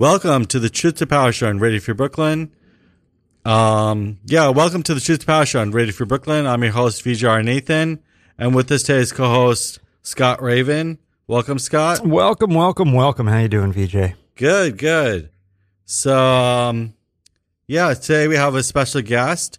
Welcome to the Truth to Power Show on Radio Free Brooklyn. Um, yeah, welcome to the Truth to Power Show on Radio Free Brooklyn. I'm your host, VJR Nathan, and with us today is co-host Scott Raven. Welcome, Scott. Welcome, welcome, welcome. How you doing, VJ? Good, good. So, um, yeah, today we have a special guest,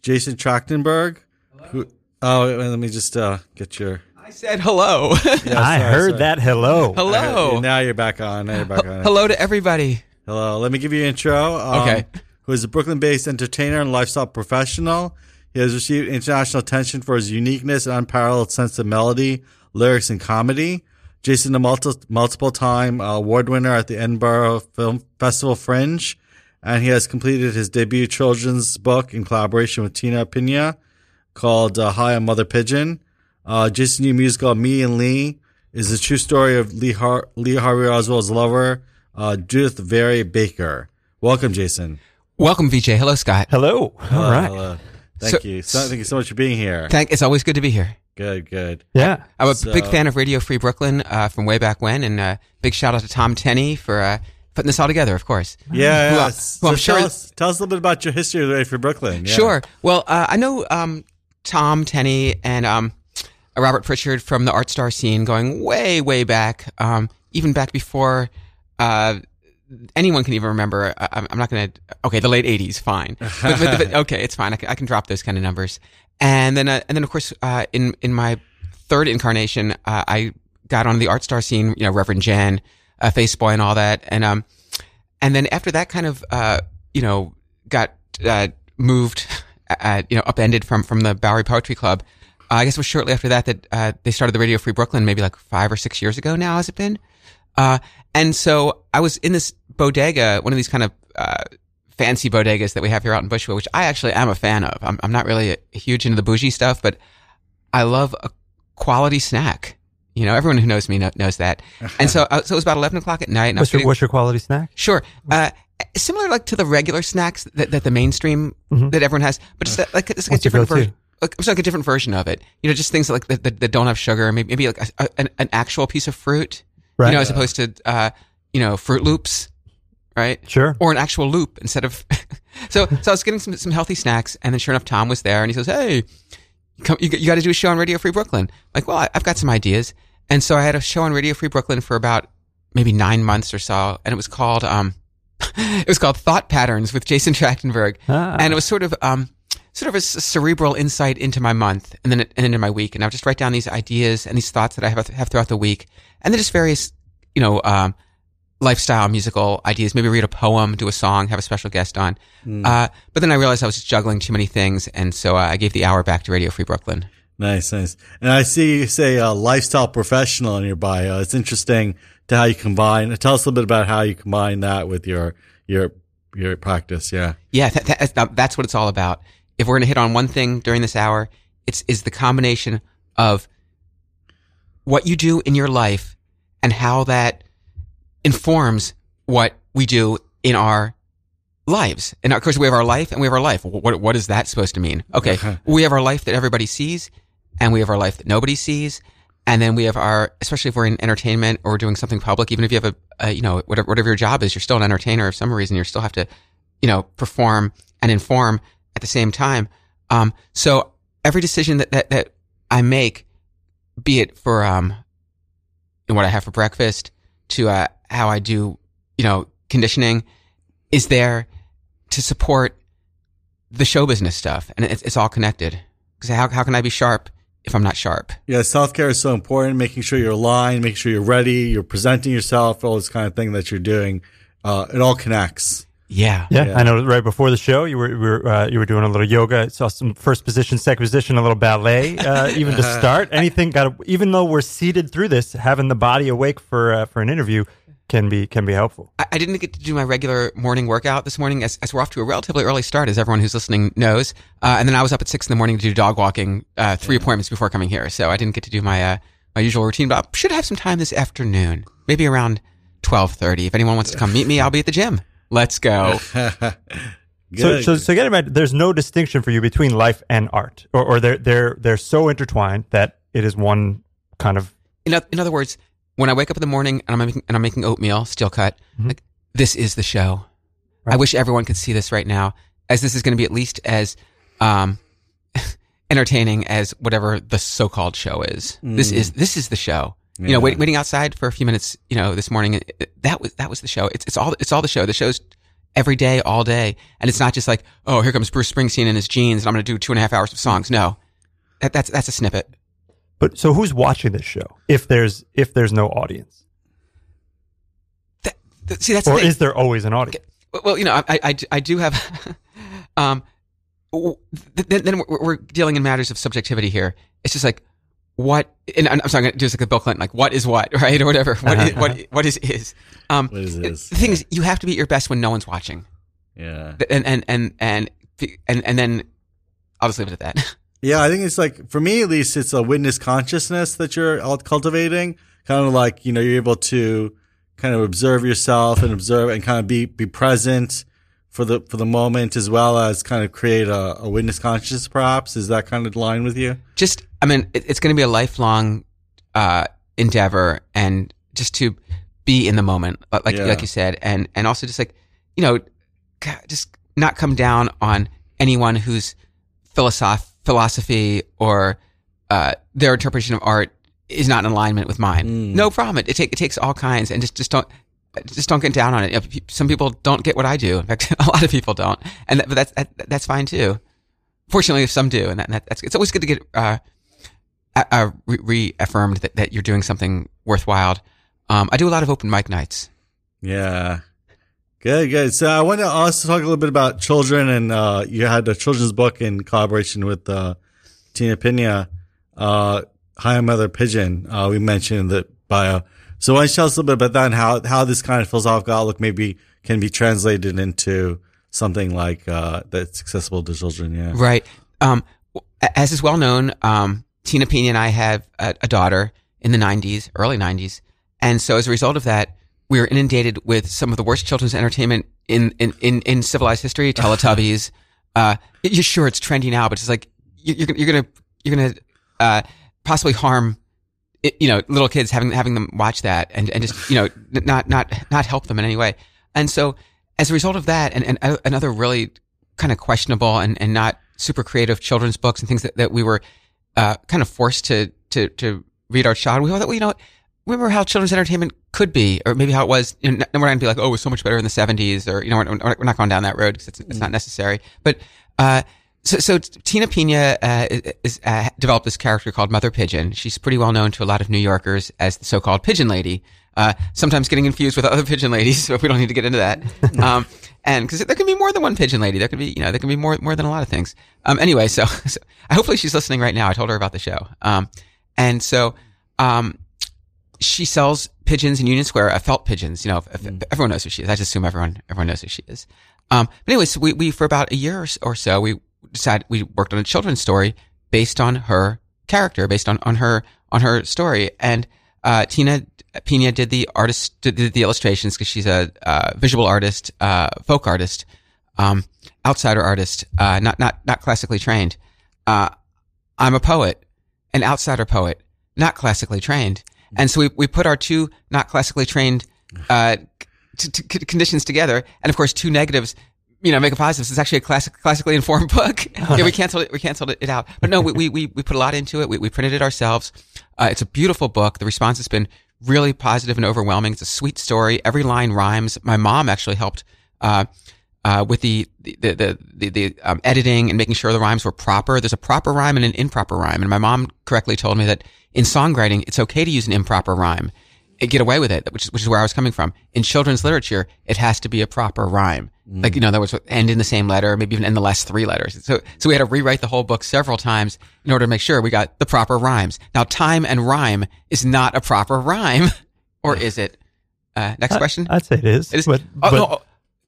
Jason Trachtenberg. Who, oh, let me just uh, get your. I said hello. Yeah, I sorry, heard sorry. that. Hello. hello. Now you're back on. Now you're back on. hello to everybody. Hello. Let me give you an intro. Um, Okay. Who is a Brooklyn based entertainer and lifestyle professional. He has received international attention for his uniqueness and unparalleled sense of melody, lyrics, and comedy. Jason, a multi- multiple time award winner at the Edinburgh Film Festival Fringe, and he has completed his debut children's book in collaboration with Tina Pina called uh, Hi, I'm Mother Pigeon. Uh, Jason's new musical, Me and Lee, is the true story of Lee, Har- Lee Harvey Oswald's lover, uh, Judyth Vary Baker. Welcome, Jason. Welcome, VJ. Hello, Scott. Hello. All right. Hello. Thank So- you. So, thank you so much for being here. Thank. It's always good to be here. Good, good. Yeah. I'm a So- big fan of Radio Free Brooklyn uh, from way back when, and uh, big shout out to Tom Tenney for uh, putting this all together. Of course. Yeah, Who yeah. I- So who I'm sure tell, is- us, tell us a little bit about your history of Radio way for Brooklyn. Yeah. Sure. Well, uh, I know um, Tom Tenney and um, Robert Pritchard from the Art Star scene going way, way back, um, even back before uh, anyone can even remember. I, I'm I'm not going to. Okay, the late '80s, fine. But, but, but okay, it's fine. I can, I can drop those kind of numbers. And then, uh, and then, of course, uh, in in my third incarnation, uh, I got on the Art Star scene. You know, Reverend Jen, uh, Faceboy, and all that. And um, and then after that kind of uh, you know got uh, moved uh, you know upended from from the Bowery Poetry Club I guess it was shortly after that that uh, they started the Radio Free Brooklyn maybe like five or six years ago now has it been? Uh, and so I was in this bodega one of these kind of uh, fancy bodegas that we have here out in Bushwick which I actually am a fan of. I'm, I'm not really huge into the bougie stuff but I love a quality snack. You know everyone who knows me kno- knows that. And so uh, so it was about 11 o'clock at night and What's your, what's your quality snack? Sure. Uh, similar like to the regular snacks that, that the mainstream that everyone has, but just like it's like a What's different version. Like, it's like a different version of it. You know, just things like that, that, that don't have sugar, maybe, maybe like a, a- an, an actual piece of fruit, Right. you know, as opposed to, uh, you know, Froot Loops, right? Sure. Or an actual loop instead of. so, so I was getting some, some healthy snacks, and then sure enough, Tom was there, and he says, "Hey, come, you, you got to do a show on Radio Free Brooklyn." Like, well, I, I've got some ideas, and so I had a show on Radio Free Brooklyn for about maybe nine months or so, and it was called um, it was called Thought Patterns with Jason Trachtenberg, Ah. and it was sort of um, sort of a cerebral insight into my month and then and into my week, and I would just write down these ideas and these thoughts that I have have throughout the week, and then just various you know um, lifestyle musical ideas. Maybe read a poem, do a song, have a special guest on. Uh, but then I realized I was just juggling too many things, and so uh, I gave the hour back to Radio Free Brooklyn. Nice, nice. And I see you say uh, lifestyle professional in your bio. It's interesting to how you combine. Tell us a little bit about how you combine that with your your your practice. Yeah. Yeah, that, that, that- that's what it's all about. If we're going to hit on one thing during this hour, it's is the combination of what you do in your life and how that informs what we do in our lives. And of course, we have our life and we have our life. What what is that supposed to mean? Okay, we have our life that everybody sees, and we have our life that nobody sees. And then we have our, especially if we're in entertainment or doing something public, even if you have a, a you know, whatever, whatever your job is, you're still an entertainer of some reason. You still have to, you know, perform and inform at the same time. Um, so every decision that, that, that I make, be it for, um, what I have for breakfast to, uh, how I do, you know, conditioning is there to support the show business stuff. And it's, it's all connected. Cause how, how can I be sharp if I'm not sharp? Yeah, self care is so important. Making sure you're aligned, making sure you're ready, you're presenting yourself, all this kind of thing that you're doing. Uh, it all connects. Yeah. Yeah, Yeah. I know. Right before the show, you were, you were uh, you were doing a little yoga. I saw some first position, second position, a little ballet, uh, even to start. Anything got to, even though we're seated through this, having the body awake for uh, for an interview can be can be helpful. I, I didn't get to do my regular morning workout this morning as, as we're off to a relatively early start, as everyone who's listening knows. Uh, and then I was up at six in the morning to do dog walking, uh, three appointments before coming here. So I didn't get to do my, uh, my usual routine, but I should have some time this afternoon, maybe around 1230. If anyone wants to come meet me, I'll be at the gym. Let's go. So, Good. so, so getting back, there's no distinction for you between life and art, or, or they're they're they're so intertwined that it is one kind of In, in other words, when I wake up in the morning and I'm making, and I'm making oatmeal, steel cut, like, this is the show. I wish everyone could see this right now, as this is going to be at least as um, entertaining as whatever the so-called show is. This is this is the show. You know, wait, waiting outside for a few minutes. You know, this morning that was that was the show. It's it's all it's all the show. The show's every day, all day, and it's not just like oh, here comes Bruce Springsteen in his jeans, and I'm going to do two and a half hours of songs. No, that, that's that's a snippet. But so who's watching this show if there's if there's no audience, That, that- see, that's or thing. is there always an audience? Well, you know, I, I, I do have, um, then, then we're dealing in matters of subjectivity here. It's just like, what, and I'm sorry, I'm going to do this like a Bill Clinton, like, what is what, right? Or whatever. What is, what, what is is. Um, What is this? The thing is, you have to be at your best when no one's watching. Yeah. And, and, and, and, and, and then I'll just leave it at that. Yeah, I think it's like for me at least, it's a witness consciousness that you're out cultivating. Kind of like you know you're able to kind of observe yourself and observe and kind of be be present for the for the moment as well as kind of create a, a witness consciousness. Perhaps is that kind of line with you? just I mean, it, it's going to be a lifelong uh, endeavor, and just to be in the moment, uh, like Yeah. like you said, and and also just like you know, just not come down on anyone whose philosoph- philosophy or uh, their interpretation of art is not in alignment with mine. Mm. No problem. It, it, take, it takes all kinds, and just just don't. Just don't get down on it. You know, pe- Some people don't get what I do. In fact, a lot of people don't, and that, but that's that, that's fine too. Fortunately, if some do, and that, that, that's it's always good to get uh, uh, re- reaffirmed that, that you're doing something worthwhile. Um, I do a lot of open mic nights. Yeah. Good, good. So I want to also talk a little bit about children, and uh, you had a children's book in collaboration with uh, Tina Pina, uh, Hi Mother Pigeon. Uh, we mentioned the bio. So why don't you tell us a little bit about that and how, how this kind of philosophical outlook maybe can be translated into something like uh, that's accessible to children? Yeah. Right. Um, as is well known, um, Tina Pina and I have a, a daughter in the 90s, early 90s. And so as a result of that, we were inundated with some of the worst children's entertainment in, in, in, in civilized history, Teletubbies. uh, you're sure it's trendy now, but it's like, you- you're, gonna- you're going to, you're going to, uh, possibly harm, you know, little kids having, having them watch that and, and just, you know, not, not, not help them in any way. And so as a result of that and, and uh, another really kind of questionable and, and not super creative children's books and things that, that we were uh, kind of forced to to to read our child. We thought, well, you know, remember how children's entertainment could be, or maybe how it was. You know, we're not going to be like, oh, it was so much better in the '70s, or you know, we're, we're not going down that road because it's, it's not necessary. But uh, so, so Tina Pina uh, is, uh, developed this character called Mother Pigeon. She's pretty well known to a lot of New Yorkers as the so-called Pigeon Lady. Uh, sometimes getting confused with other pigeon ladies, but we don't need to get into that. Um, and because there can be more than one pigeon lady, there can be, you know, there can be more more than a lot of things. Um, anyway, so, so hopefully she's listening right now. I told her about the show. Um, and so, um, she sells pigeons in Union Square, uh, felt pigeons. You know, if, if- everyone knows who she is. I just assume everyone everyone knows who she is. Um, but anyway, so we, we for about a year or or so, we decided we worked on a children's story based on her character, based on on her on her story. And uh, Tina Pina did the artist did, the illustrations because she's a uh, visual artist, uh, folk artist, um, outsider artist, uh, not not not classically trained. Uh, I'm a poet, an outsider poet, not classically trained. And so we, we put our two not classically trained uh, t- t- c- conditions together, and of course, two negatives. You know, make a positive. It's actually a classic, classically informed book. yeah, we canceled it. We canceled it, it out. But no, we, we we we put a lot into it. We we printed it ourselves. Uh, it's a beautiful book. The response has been really positive and overwhelming. It's a sweet story. Every line rhymes. My mom actually helped. Uh, uh, with the the the the, the um, editing and making sure the rhymes were proper. There's a proper rhyme and an improper rhyme, and my mom correctly told me that in songwriting, it's okay to use an improper rhyme and get away with it, which is which is where I was coming from. In children's literature, it has to be a proper rhyme, like you know, that was end in the same letter, maybe even in the last three letters. So so we had to rewrite the whole book several times in order to make sure we got the proper rhymes. Now, time and rhyme is not a proper rhyme, or is it? Uh, next question. I'd say it is. It is- But oh, but, no,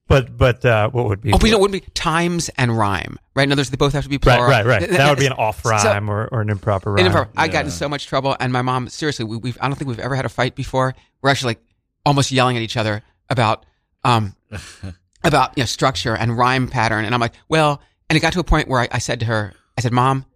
but but uh, what would be? Oh, but you know, it wouldn't be times and rhyme, right? No, there's, they both have to be right, plural. right, right. Th- That would be an th- off so- rhyme or, or an improper an rhyme. improper- I got in so much trouble, and my mom, seriously, we, we've, I don't think we've ever had a fight before. We're actually like almost yelling at each other about, um, about, you know, structure and rhyme pattern. And I'm like, well, and it got to a point where I, I said to her, I said, mom,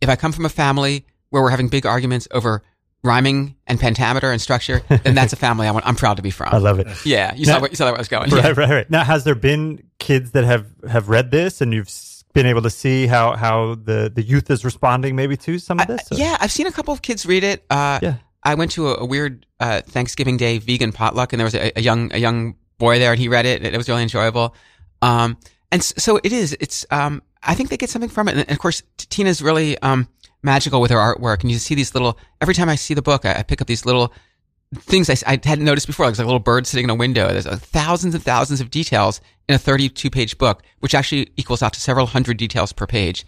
if I come from a family where we're having big arguments over rhyming and pentameter and structure, then that's a family I want, I'm proud to be from. I love it. Yeah, you Now- saw, what, you saw where I was going. Right, Yeah. right, right. Now, has there been kids that have have read this, and you've been able to see how how the the youth is responding, maybe to some of this? or- yeah, I've seen a couple of kids read it. Uh, Yeah. I went to a, a weird uh, Thanksgiving Day vegan potluck, and there was a, a young a young boy there, and he read it. It was really enjoyable. Um, and so it is. It's. Um, I think they get something from it, and, of course, Tina's really um, magical with her artwork, and you see these little. Every time I see the book, I, I pick up these little things I hadn't noticed before, like, like a little bird sitting in a window. There's uh, thousands and thousands of details in a 32 page book, which actually equals out to several hundred details per page.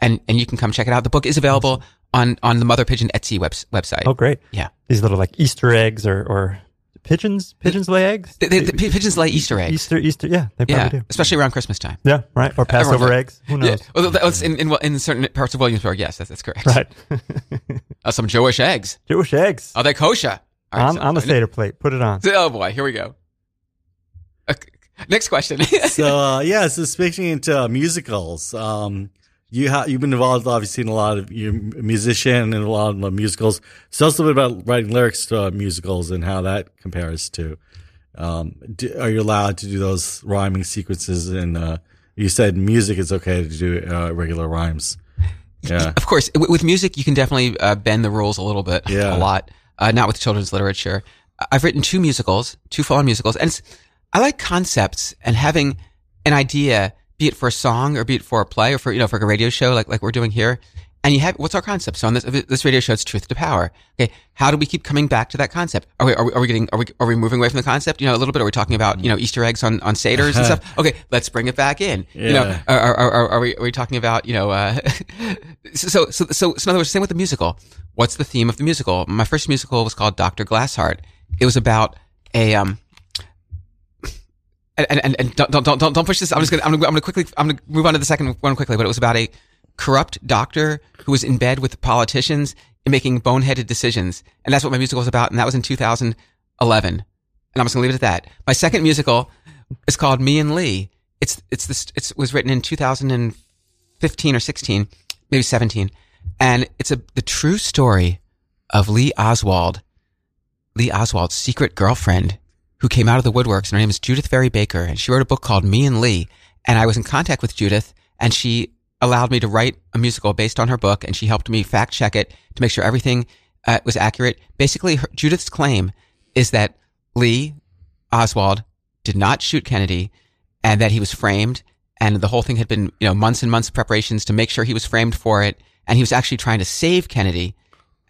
And, and you can come check it out. The book is available on, on the Mother Pigeon Etsy webs, website. Oh, great. Yeah. These little like Easter eggs or or pigeons. Pigeons lay eggs. The, the, the pigeons lay Easter eggs. Easter, Easter. Yeah, they yeah, probably do. especially around Christmas time. Yeah, right. Or Everyone's Passover like- eggs. Who Yeah. knows? Well, that was in, in, in certain parts of Williamsburg. Yes, that's, that's correct. Right. Uh, some Jewish eggs. Jewish eggs Are they kosher? All right, on so- on the Seder plate. Put it on. Oh boy, here we go. Okay. Next question. so uh, yeah, so speaking into uh, musicals, um, you ha- you've been involved obviously in a lot of you're a musician and a lot of musicals. So tell us a little bit about writing lyrics to uh, musicals and how that compares to. Um, do, are you allowed to do those rhyming sequences? And uh, you said music is okay to do uh, regular rhymes. Yeah, Of course, with music, you can definitely uh, bend the rules a little bit, Yeah. a lot. Uh, not with children's literature. I've written two musicals, two full-on musicals, and I like concepts and having an idea, be it for a song or be it for a play or for you know for a radio show like like we're doing here. And you have what's our concept? So on this this radio show, it's truth to power. Okay, how do we keep coming back to that concept? Are we are we, are we getting are we are we moving away from the concept? You know, a little bit. Are we talking about you know Easter eggs on on seders and stuff? Okay, let's bring it back in. You know, are, are, are, are we are we talking about you know? Uh, so, so so so in other words, same with the musical. What's the theme of the musical? My first musical was called Doctor Glassheart. It was about a um. And, and, and don't, don't, don't, don't push this. I'm just gonna, I'm gonna, I'm gonna quickly, I'm gonna move on to the second one quickly, but it was about a corrupt doctor who was in bed with politicians and making boneheaded decisions. And that's what my musical was about. And that was in 2011. And I'm just gonna leave it at that. My second musical is called Me and Lee. It's, it's this, it's, was written in 2015 or 16, maybe 17. And it's a, the true story of Lee Oswald, Lee Oswald's secret girlfriend who came out of the woodworks. And her name is Judyth Vary Baker. And she wrote a book called Me and Lee. And I was in contact with Judyth and she allowed me to write a musical based on her book. And she helped me fact check it to make sure everything uh, was accurate. Basically, her, Judyth's claim is that Lee Oswald did not shoot Kennedy and that he was framed. And the whole thing had been, you know, months and months of preparations to make sure he was framed for it. And he was actually trying to save Kennedy.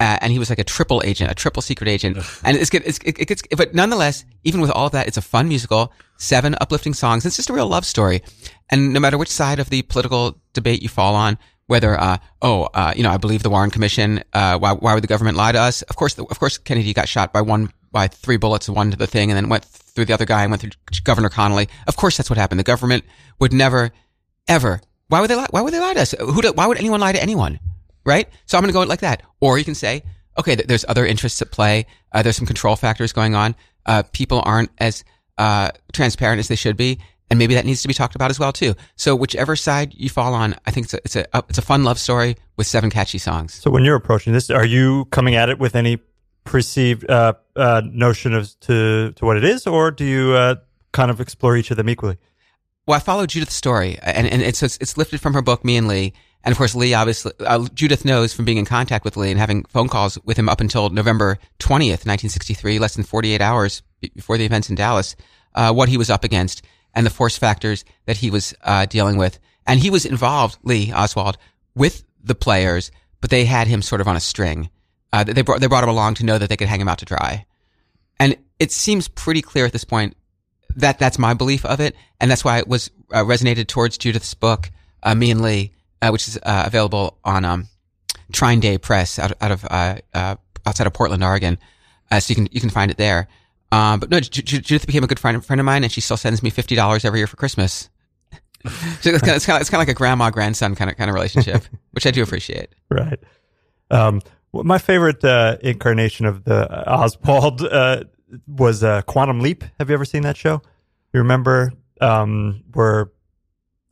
Uh, and he was like a triple agent, a triple secret agent. and it's good. It's, it, it gets, but nonetheless, even with all of that, it's a fun musical, seven uplifting songs. It's just a real love story. And no matter which side of the political debate you fall on, whether, uh, oh, uh, you know, I believe the Warren Commission, uh, why, why would the government lie to us? Of course, of course, Kennedy got shot by one, by three bullets, one to the thing, and then went through the other guy and went through Governor Connolly. Of course, that's what happened. The government would never, ever, why would they lie? Why would they lie to us? Who, do, why would anyone lie to anyone? Right? So I'm going to go like that. Or you can say, okay, th- there's other interests at play. Uh, there's some control factors going on. Uh, people aren't as, uh, transparent as they should be. And maybe that needs to be talked about as well too. So whichever side you fall on, I think it's a, it's a, it's a fun love story with seven catchy songs. So when you're approaching this, are you coming at it with any perceived uh, uh, notion of to to what it is, or do you uh, kind of explore each of them equally? Well, I followed Judyth's story, and and it's it's, it's lifted from her book, Me and Lee, and of course Lee obviously uh, Judyth knows from being in contact with Lee and having phone calls with him up until November twentieth, nineteen sixty three, less than forty eight hours before the events in Dallas, uh, what he was up against and the force factors that he was uh, dealing with, and he was involved, Lee Oswald, with the players, but they had him sort of on a string. Uh, they brought they brought him along to know that they could hang him out to dry, and it seems pretty clear at this point that that's my belief of it, and that's why it was uh, resonated towards Judyth's book, uh, Me and Lee, uh, which is uh, available on um, TrineDay Press out, out of uh, uh, outside of Portland, Oregon. Uh, so you can you can find it there. Um, but no, Ju- Ju- Judyth became a good friend friend of mine, and she still sends me fifty dollars every year for Christmas. so it's kind of it's kind of, it's kind of like a grandma grandson kind of kind of relationship, which I do appreciate. Right. Um, well, my favorite uh, incarnation of the Oswald uh, was uh, Quantum Leap. Have you ever seen that show? You remember um, where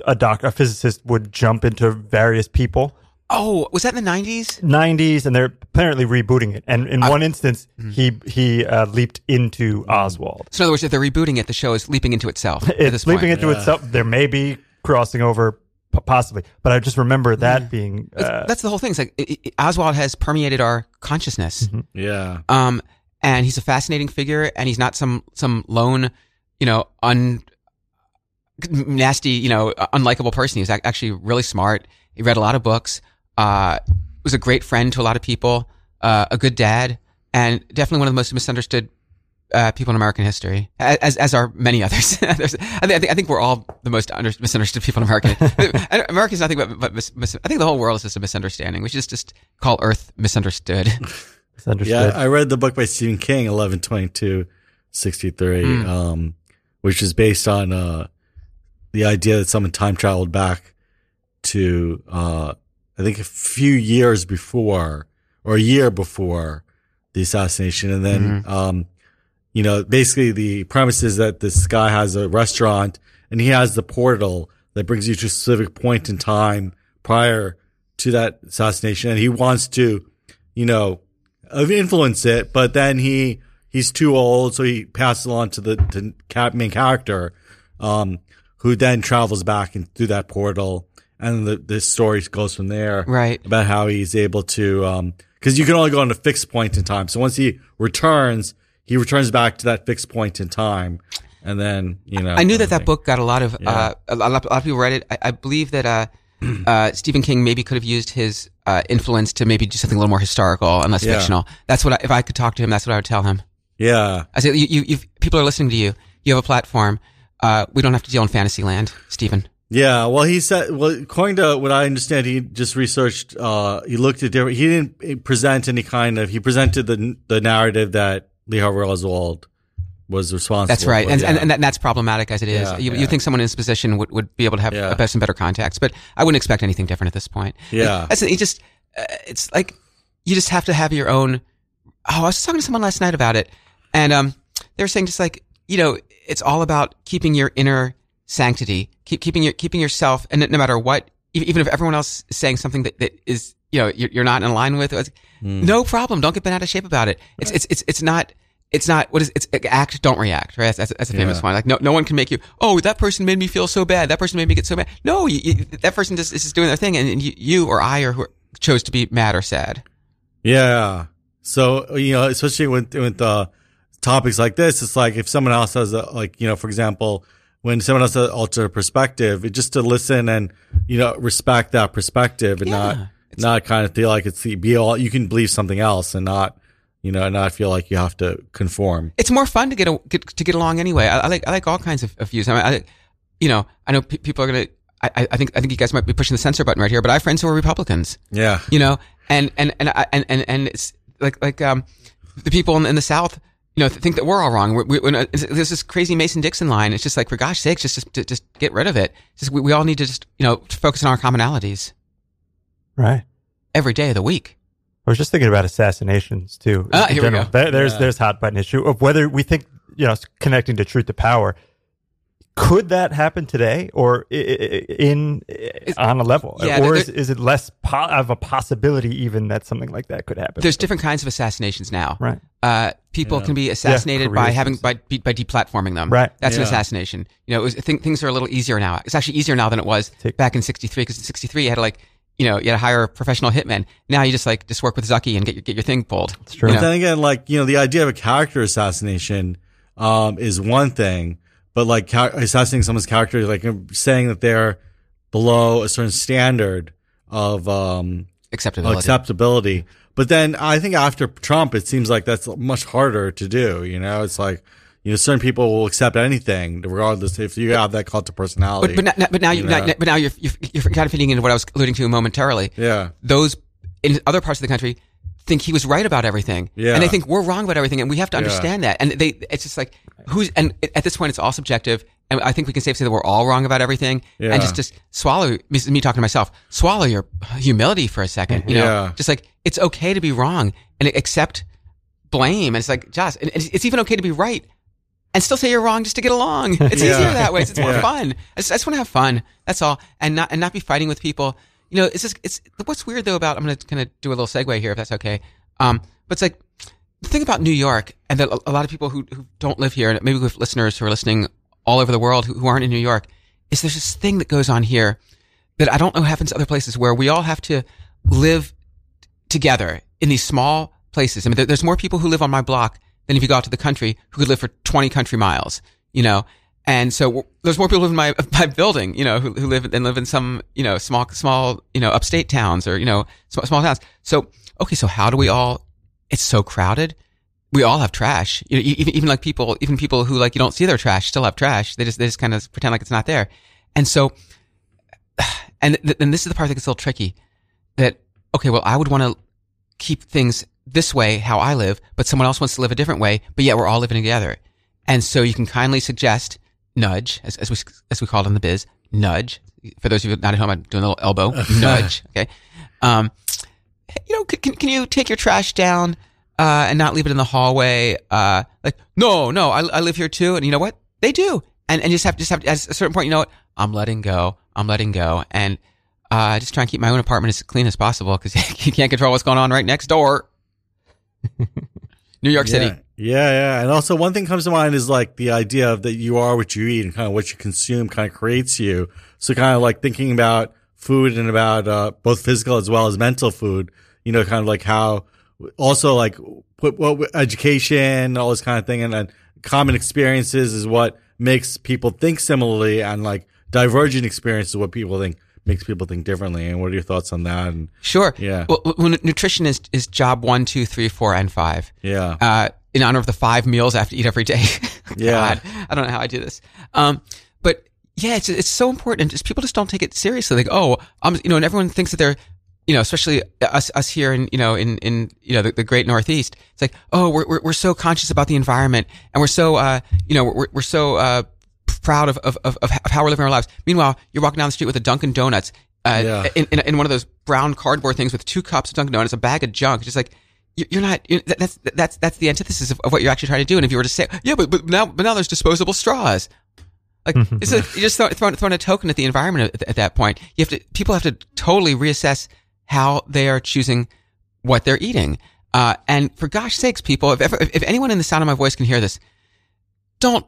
a doc, a physicist would jump into various people Oh, was that in the nineties? 90s, and they're apparently rebooting it. And in one instance, mm-hmm. he he uh, leaped into Oswald. So in other words, if they're rebooting it, the show is leaping into itself. at this It's leaping point. into itself. There may be crossing over, possibly, but I just remember that being. Uh, That's the whole thing. It's like it, it- Oswald has permeated our consciousness. Mm-hmm. Yeah. Um, and he's a fascinating figure, and he's not some some lone, you know, un nasty, you know, unlikable person. He was actually really smart. He read a lot of books. Uh, was a great friend to a lot of people. Uh, a good dad, and definitely one of the most misunderstood uh, people in American history, as as are many others. I, think, I think I think we're all the most under, misunderstood people in America. and America's nothing but, but mis, mis, I think the whole world is just a misunderstanding. We should just just call Earth misunderstood. it's understood. Yeah, I read the book by Stephen King, eleven twenty two sixty three, Hmm. um, which is based on uh, the idea that someone time traveled back to uh, I think a few years before or a year before the assassination, and then Mm-hmm. um, you know basically the premise is that this guy has a restaurant and he has the portal that brings you to a specific point in time prior to that assassination, and he wants to you know, influence it, but then he he's too old, so he passes it on to the to main character, um, who then travels back and through that portal, and the this story goes from there, Right. About how he's able to, um, because you can only go on a fixed point in time. So once he returns, he returns back to that fixed point in time, and then you know. I knew that that book got a lot of uh, a, lot, a lot of people read it. I, I believe that uh, uh, Stephen King maybe could have used his uh, influence to maybe do something a little more historical and less Yeah. fictional. That's what I, if I could talk to him, that's what I would tell him. Yeah, I say, you, you, you people are listening to you. You have a platform. Uh, we don't have to deal in fantasy land, Stephen. Yeah, well, he said, well, according to what I understand, he just researched, uh, he looked at different, he didn't present any kind of, he presented the, the narrative that Lee Harvey Oswald was responsible. That's right, for, and, yeah. and and that, that's problematic as it is. Yeah, you, yeah. you think someone in this position would, would be able to have Yeah. a best and better contacts, but I wouldn't expect anything different at this point. Yeah. that's it. You just uh, it's like you just have to have your own. Oh, I was talking to someone last night about it, and um, they were saying just like you know, it's all about keeping your inner sanctity, keep keeping your keeping yourself, and no matter what, even if everyone else is saying something that, that is you know you're, you're not in line with, Hmm. no problem. Don't get bent out of shape about it. It's it's it's it's not. It's not what is it's act don't react right that's, that's, that's a famous Yeah. one like no no one can make you oh that person made me feel so bad that person made me get so mad no you, you, that person just is just doing their thing and, and you, you or I or who chose to be mad or sad Yeah. So, you know, especially with, with, uh, topics like this, it's like if someone else has a, like, you know, for example, when someone else has an alternate perspective, it just to listen and, you know, respect that perspective and Yeah. not, not kind of feel like it's the be all, you can believe something else and not, you know, and not feel like you have to conform. it's more fun to get, a, get to get along anyway. I, I like I like all kinds of, of views. I, mean, I you know I know pe- people are gonna. I, I- I think I think you guys might be pushing the censor button right here, but I have friends who are Republicans. Yeah. You know, and and and I- and and, and it's like like um the people in, in the South. You know, think that we're all wrong. We're, we, we're there's this crazy Mason Dixon line. It's just like, for gosh sakes, just just just get rid of it. It's Just we, we all need to just you know focus on our commonalities right. every day of the week. I was just thinking about assassinations too. Ah, here we go. There, there's Yeah. there's hot button issue of whether we think you know connecting to truth to power. Could that happen today, or i- i- in on a level, Yeah, or there- is, is it less po- of a possibility even that something like that could happen? There's different kinds of assassinations now. Right. Uh, people Yeah. can be assassinated by having and- by by deplatforming them. Right. That's an assassination. You know, it was, th- things are a little easier now. It's actually easier now than it was Take- back in '63 because in '63 you had to like, you know, you had to hire a professional hitman. Now you just like just work with Zucky and get your get your thing pulled. It's true. You But then again, like, you know, the idea of a character assassination, um, is one thing, but like assassinating someone's character, like saying that they're below a certain standard of, um, Acceptability. acceptability. But then I think after Trump, it seems like that's much harder to do. You know, it's like, you know, certain people will accept anything regardless if you have that cult of personality. but but, now- but now you, You now, know? but now you're, you're you're kind of fitting into what I was alluding to momentarily. yeah. Those in other parts of the country think he was right about everything, Yeah. and they think we're wrong about everything, and we have to Yeah. understand that. And they, it's just like who's and at this point, it's all subjective. And I think we can safely say that we're all wrong about everything, Yeah. and just just swallow me, me talking to myself. Swallow your humility for a second. You know, Yeah. just like it's okay to be wrong and accept blame. And it's like, Josh, and it's, it's even okay to be right and still say you're wrong just to get along. It's Yeah. easier that way. It's, it's more Yeah. fun. I just, I just want to have fun. That's all, and not and not be fighting with people. You know, it's just, it's, what's weird though about, I'm going to kind of do a little segue here if that's okay. Um, but it's like, the thing about New York and that a, lot of people who, who don't live here, and maybe with listeners who are listening all over the world who, who aren't in New York, is there's this thing that goes on here that I don't know happens other places where we all have to live together in these small places. I mean, there, there's more people who live on my block than if you go out to the country who could live for 20 country miles, you know? And so there's more people in my, my building, you know, who, who live and live in some, you know, small, small, you know, upstate towns or, you know, small, small towns. So, okay. So how do we all, it's so crowded. We all have trash. You know, even, even like people, even people who like, you don't see their trash still have trash. They just, they just kind of pretend like it's not there. And so, and, th- and this is the part that gets a little tricky that, okay, well, I would want to keep things this way, how I live, but someone else wants to live a different way, but yet we're all living together. And so you can kindly suggest, nudge, as, as we, as we call it in the biz, nudge. For those of you not at home, I'm doing a little elbow, nudge. Okay. Um, you know, can, can you take your trash down, uh, and not leave it in the hallway? Uh, like, no, no, I, I live here too. And you know what? They do. And, and just have, just have, at a certain point, you know what? I'm letting go. I'm letting go. And, uh, just try and keep my own apartment as clean as possible because you can't control what's going on right next door. New York City. Yeah, yeah. And also, one thing comes to mind is like the idea of that you are what you eat and kind of what you consume kind of creates you. So, kind of like thinking about food and about uh, both physical as well as mental food. You know, kind of like how also like put what education, all this kind of thing, and, and common experiences is what makes people think similarly, and like divergent experiences what people think makes people think differently. And what are your thoughts on that? And Sure. Yeah. Well, well, nutrition is, is job one, two, three, four, and five. yeah, Uh, in honor of the five meals I have to eat every day. Yeah. God, I don't know how I do this. Um, but yeah, it's, it's so important. And just people just don't take it seriously. Like, oh, I'm, you know, and everyone thinks that they're, you know, especially us, us here in, you know, in, in, you know, the, the great Northeast. It's like, oh, we're, we're, we're so conscious about the environment and we're so, uh, you know, we're, we're so, uh, proud of, of, of, of how we're living our lives. Meanwhile, you're walking down the street with a Dunkin' Donuts, uh, Yeah. in, in, in one of those brown cardboard things with two cups of Dunkin' Donuts, a bag of junk. Just like, you're not, you're, that's, that's, that's the antithesis of, of what you're actually trying to do. And if you were to say, yeah, but, but now, but now there's disposable straws. Like, it's like, you're just throw, throwing, throwing a token at the environment at, at that point. You have to, people have to totally reassess how they are choosing what they're eating. Uh, and for gosh sakes, people, if, ever, if, if anyone in the sound of my voice can hear this, don't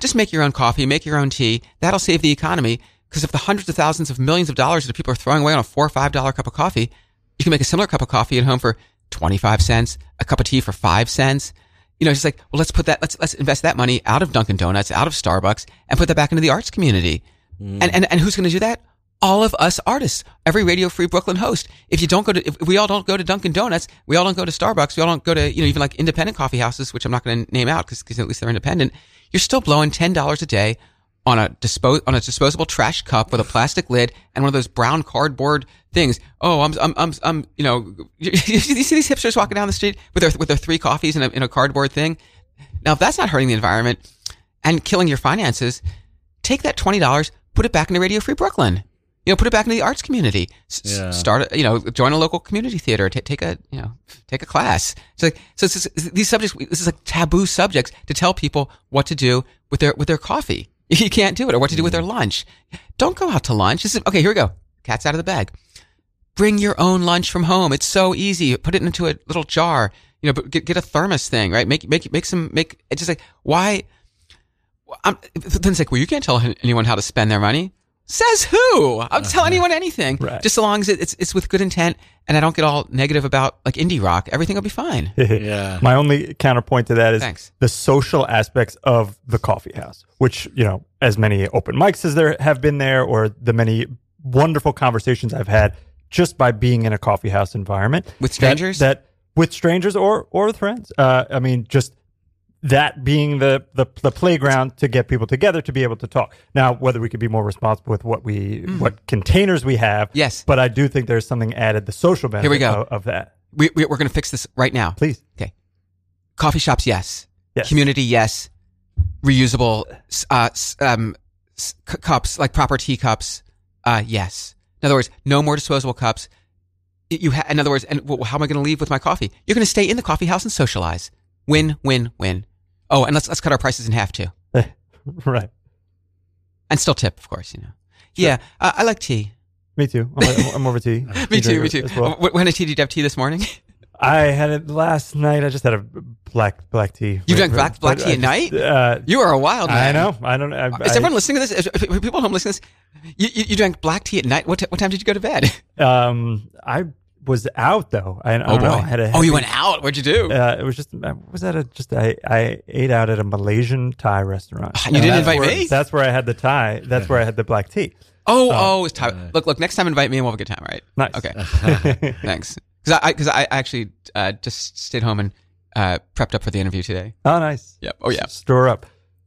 just make your own coffee, make your own tea. That'll save the economy. Because if the hundreds of thousands of millions of dollars that people are throwing away on a four or five dollar cup of coffee, you can make a similar cup of coffee at home for 25 cents, a cup of tea for five cents. You know, it's just like, well, let's put that, let's, let's invest that money out of Dunkin' Donuts, out of Starbucks and put that back into the arts community. Mm. And, and, and who's going to do that? All of us artists, every Radio Free Brooklyn host. If you don't go to, if we all don't go to Dunkin' Donuts, we all don't go to Starbucks, we all don't go to, you know, even like independent coffee houses, which I'm not going to name out because at least they're independent. You're still blowing $10 a day on a dispose on a disposable trash cup with a plastic lid and one of those brown cardboard things. Oh, I'm I'm I'm, I'm you know, you see these hipsters walking down the street with their with their three coffees in a in a cardboard thing. Now, if that's not hurting the environment and killing your finances, take that twenty dollars, put it back into Radio Free Brooklyn. You know, put it back into the arts community. S- Yeah. Start, a, you know, join a local community theater. ta take a, you know, take a class. It's like, so it's these subjects. This is like taboo subjects to tell people what to do with their with their coffee. You can't do it, or what to do with hmm. their lunch. Don't go out to lunch. This is, okay, here we go. Cat's out of the bag. Bring your own lunch from home. It's so easy. Put it into a little jar. You know, but get, get a thermos thing, right? Make make make some make. It's just like why I'm, then it's like, well, you can't tell anyone how to spend their money. Says who? I'll tell uh-huh. anyone anything. Right. Just so long as it- it's it's with good intent and I don't get all negative about like indie rock. Everything will be fine. yeah. My only counterpoint to that is Thanks. the social aspects of the coffee house, which, you know, as many open mics as there have been there, or the many wonderful conversations I've had just by being in a coffee house environment With strangers? That, with strangers or or with friends. Uh, I mean, just that being the, the the playground to get people together to be able to talk. Now, whether we could be more responsible with what we what containers we have, Mm. Yes. But I do think there's something added, the social benefit we go. Of, of that. We, we we're going to fix this right now. Please, Okay. Coffee shops, yes. Yes. Community, yes. Reusable uh, um, c- cups, like proper teacups, uh, yes. In other words, no more disposable cups. You ha- in other words, and how am I going to leave with my coffee? You're going to stay in the coffee house and socialize. Win, win, win. Oh, and let's let's cut our prices in half too, right? and still tip, of course. You know. Yeah, uh, I like tea. Me too. I'm, I'm over tea. me too. Me too. well. What, what kind of did you have tea this morning? I had it last night. I just had a black black tea. You drank black- black tea at night? Uh, You are a wild man. I know. I don't. I, Is I- everyone listening to this? Is- people at home listening to this? You, you, you drank black tea at night. What, t- what time did you go to bed? Um, I was out though. I, I don't know. I had a oh, you went out. What'd you do? Uh, it was just I was at a just I, I ate out at a Malaysian Thai restaurant. You didn't That's invite where- me? That's where I had the Thai. That's where I had the black tea. oh, oh, it's time. Look, look. Next time, invite me and we'll have a good time. Right? Nice. Okay. Thanks. Because I, because I, I actually uh, just stayed home and uh, prepped up for the interview today. Oh, nice. Yep. Oh yeah. Store up.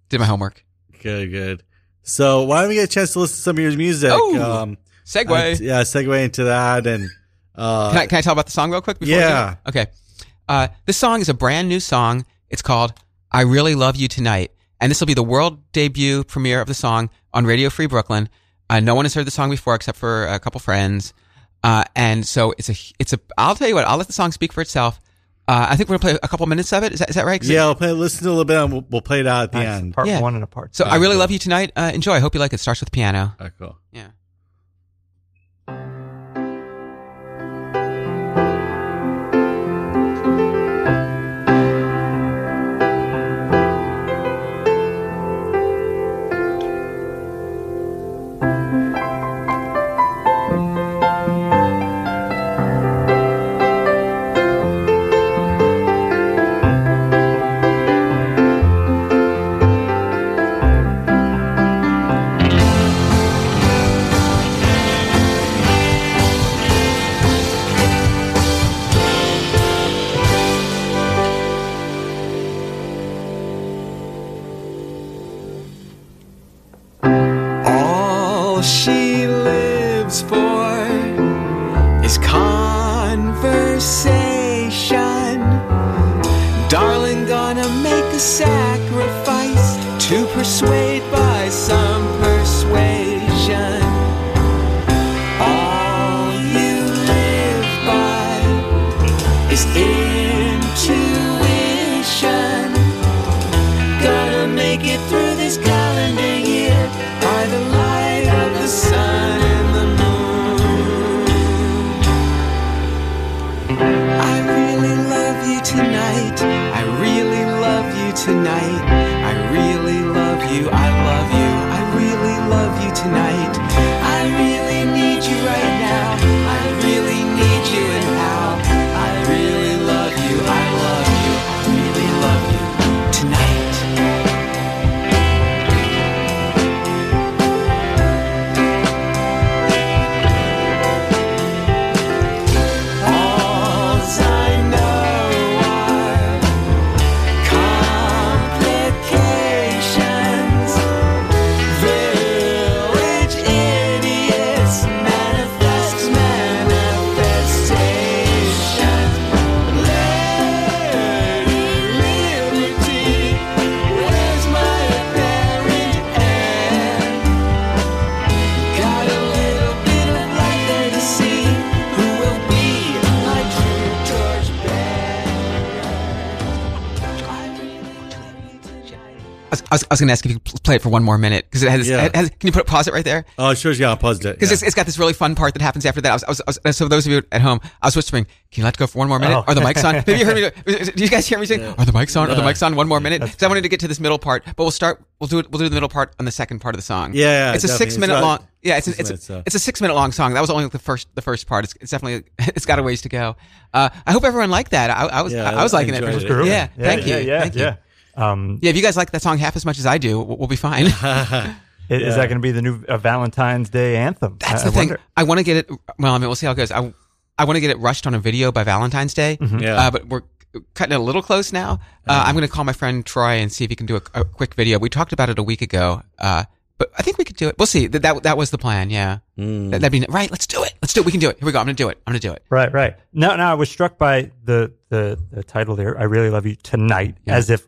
Did my homework. Good, good. So why don't we get a chance to listen to some of your music? Oh, um, Segue. uh, yeah, segue into that and uh, Can I, can I tell about the song real quick? Before Yeah. Okay. Uh, this song is a brand new song. It's called I Really Love You Tonight. And this will be the world debut premiere of the song on Radio Free Brooklyn. Uh, no one has heard the song before except for a couple friends. Uh, and so it's a, it's a, I'll tell you what, I'll let the song speak for itself. Uh, I think we're going to play a couple minutes of it. Is that, right? yeah, we'll play, listen to a little bit and we'll, we'll play it out at the Nice. end. Part Yeah. one and a part. So two. I Really Love You Tonight. Uh, enjoy. I hope you like it. Starts with piano. All right, cool. Yeah. I was, I was, going to ask if you could play it for one more minute because it has, Yeah. it has. Can you put pause it right there? Oh, sure, yeah, I paused it. Because yeah. it's, it's got this really fun part that happens after that. I was, I was, I was, so for those of you at home, I was whispering, "Can you let it go for one more minute? Oh. Are the mics on? Maybe you heard me. Do you guys hear me saying, "Are the mics on? Are the mics on?" One more minute. Because I wanted to get to this middle part, but we'll start. We'll do it. We'll do the middle part on the second part of the song. Yeah, yeah, it's a definitely. six minute about long. Yeah, it's six it's minutes, so. it's a six minute long song. That was only the first the first part. It's, it's definitely it's got a ways to go. Uh, I hope everyone liked that. I, I was Yeah, I, was I liking it. it. Groovy. Yeah, thank you, Yeah, yeah, thank you. Yeah. Um, Yeah, if you guys like that song half as much as I do, we'll, we'll be fine. i- Is that going to be the new uh, Valentine's Day anthem? That's I- the I thing. wonder. I want to get it. Well, I mean, we'll see how it goes. I, I want to get it rushed on a video by Valentine's Day. Yeah. Uh, but we're cutting it a little close now. Uh, I'm going to call my friend Troy and see if he can do a, a quick video. We talked about it a week ago. Uh, but I think we could do it. We'll see. That that, that was the plan. Yeah. Mm. That, would be right. Let's do it. Let's do it. We can do it. Here we go. I'm going to do it. I'm going to do it. Right, right. No, no. I was struck by the the, the title there. I really love you tonight, Yeah. as if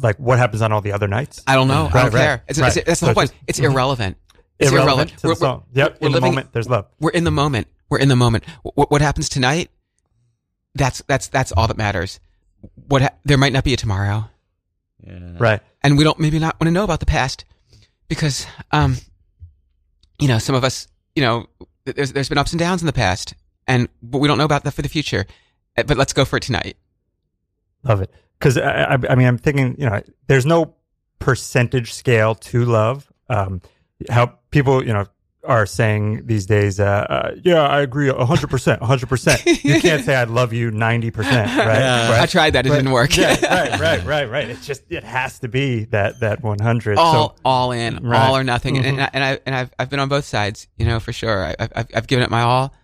like what happens on all the other nights. I don't know. I Right, don't right, care. It's, right. it's, that's the So whole point. just- It's irrelevant. It's irrelevant, irrelevant. to the We're- we're- song. Yep. we're in the living- moment, there's love. We're in the moment. We're in the moment. What, what happens tonight? That's that's that's all that matters. What ha- there might not be a tomorrow. yeah. Right. and we don't maybe not want to know about the past because um you know some of us you know, there's there's been ups and downs in the past, and but we don't know about that for the future. Uh, But let's go for it tonight. Love it. Because I, I, I mean, I'm thinking, you know, there's no percentage scale to love. Um, how people, you know, are saying these days, uh, uh, yeah, I agree 100%, 100%. You can't say I love you 90%, right? Yeah. I tried that; it didn't work. yeah, right, right, right, right. It's just, it has to be that, that 100. all so, all in, Right. all or nothing. And, and I and I and I've I've been on both sides, you know, for sure. I, I've I've given it my all.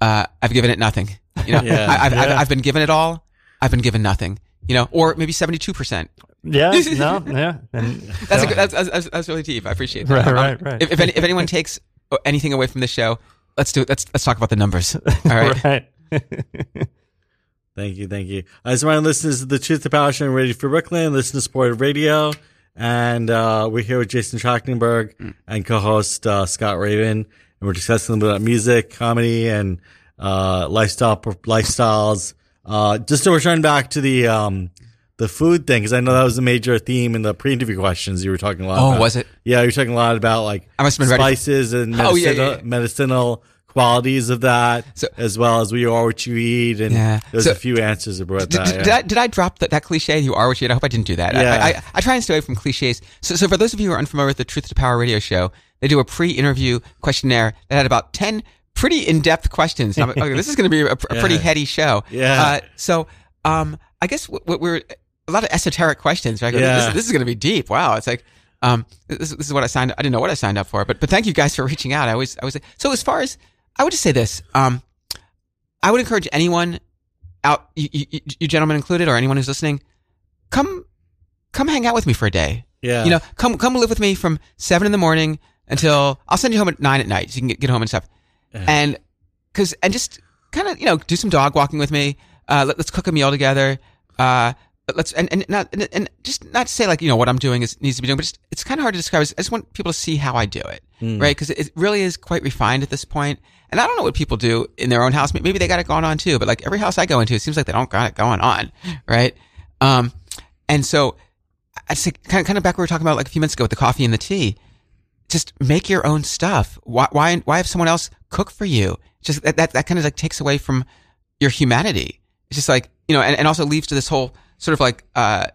Uh, I've given it nothing. You know, Yeah. I, I've, I've I've been given it all. I've been given nothing. You know, or maybe seventy two percent. yeah, no, yeah. And That's, so- a good, that's, that's that's really deep. I appreciate that. Right, Um, right, right. If if, any, if anyone takes anything away from this show, let's do it. Let's let's talk about the numbers. All right. right. Thank you, thank you. I just want to listen to the Truth to Power Show and Radio Free Brooklyn. Listen to Supported Radio, and uh, we're here with Jason Trachtenberg and co-host uh, Scott Raven, and we're discussing a little bit about music, comedy, and uh, lifestyle lifestyles. Uh, just to return back to the um, the food thing, because I know that was a major theme in the pre-interview questions. You were talking a lot. Oh, about. was it? Yeah, you were talking a lot about like I must have been ready spices and Oh, yeah, medicinal, yeah, yeah. medicinal qualities of that, So- as well as we are what you eat. And Yeah. there's So- a few answers about Did, that. did, yeah. did I, did I drop that, that cliche? You are what you eat. I hope I didn't do that. I- Yeah. I, I, I try and stay away from cliches. So, so for those of you who are unfamiliar with the Truth to Power radio show, they do a pre-interview questionnaire that had about 10 pretty in-depth questions. And I'm like, okay, this is going to be a, a pretty heady show. Yeah. Uh, so, um, I guess what, what we're, a lot of esoteric questions, right? Yeah. This, this is going to be deep. Wow. It's like, um, this, this is what I signed. I didn't know what I signed up for, but, but thank you guys for reaching out. I was, I was, so as far as, I would just say this, um, I would encourage anyone out, you, you, you gentlemen included, or anyone who's listening, come, come hang out with me for a day. yeah. You know, come, come live with me from seven in the morning until I'll send you home at nine at night so you can get, get home and stuff. And cause, and just kind of, you know, do some dog walking with me. Uh, let, us cook a meal together. Uh, let's, and, and not, and, and just not to say like, you know, what I'm doing is needs to be doing, but just, it's kind of hard to describe. I just want people to see how I do it. Right. Cause it really is quite refined at this point. And I don't know what people do in their own house. Maybe they got it going on too, but like every house I go into, it seems like they don't got it going on. Right. Um, and so I'd say kind of, kind of back where we were talking about like a few minutes ago with the coffee and the tea. Just make your own stuff. Why, why, why have someone else cook for you? Just that, that, that kind of like takes away from your humanity. It's just like, you know, and, and also leads to this whole sort of like, uh,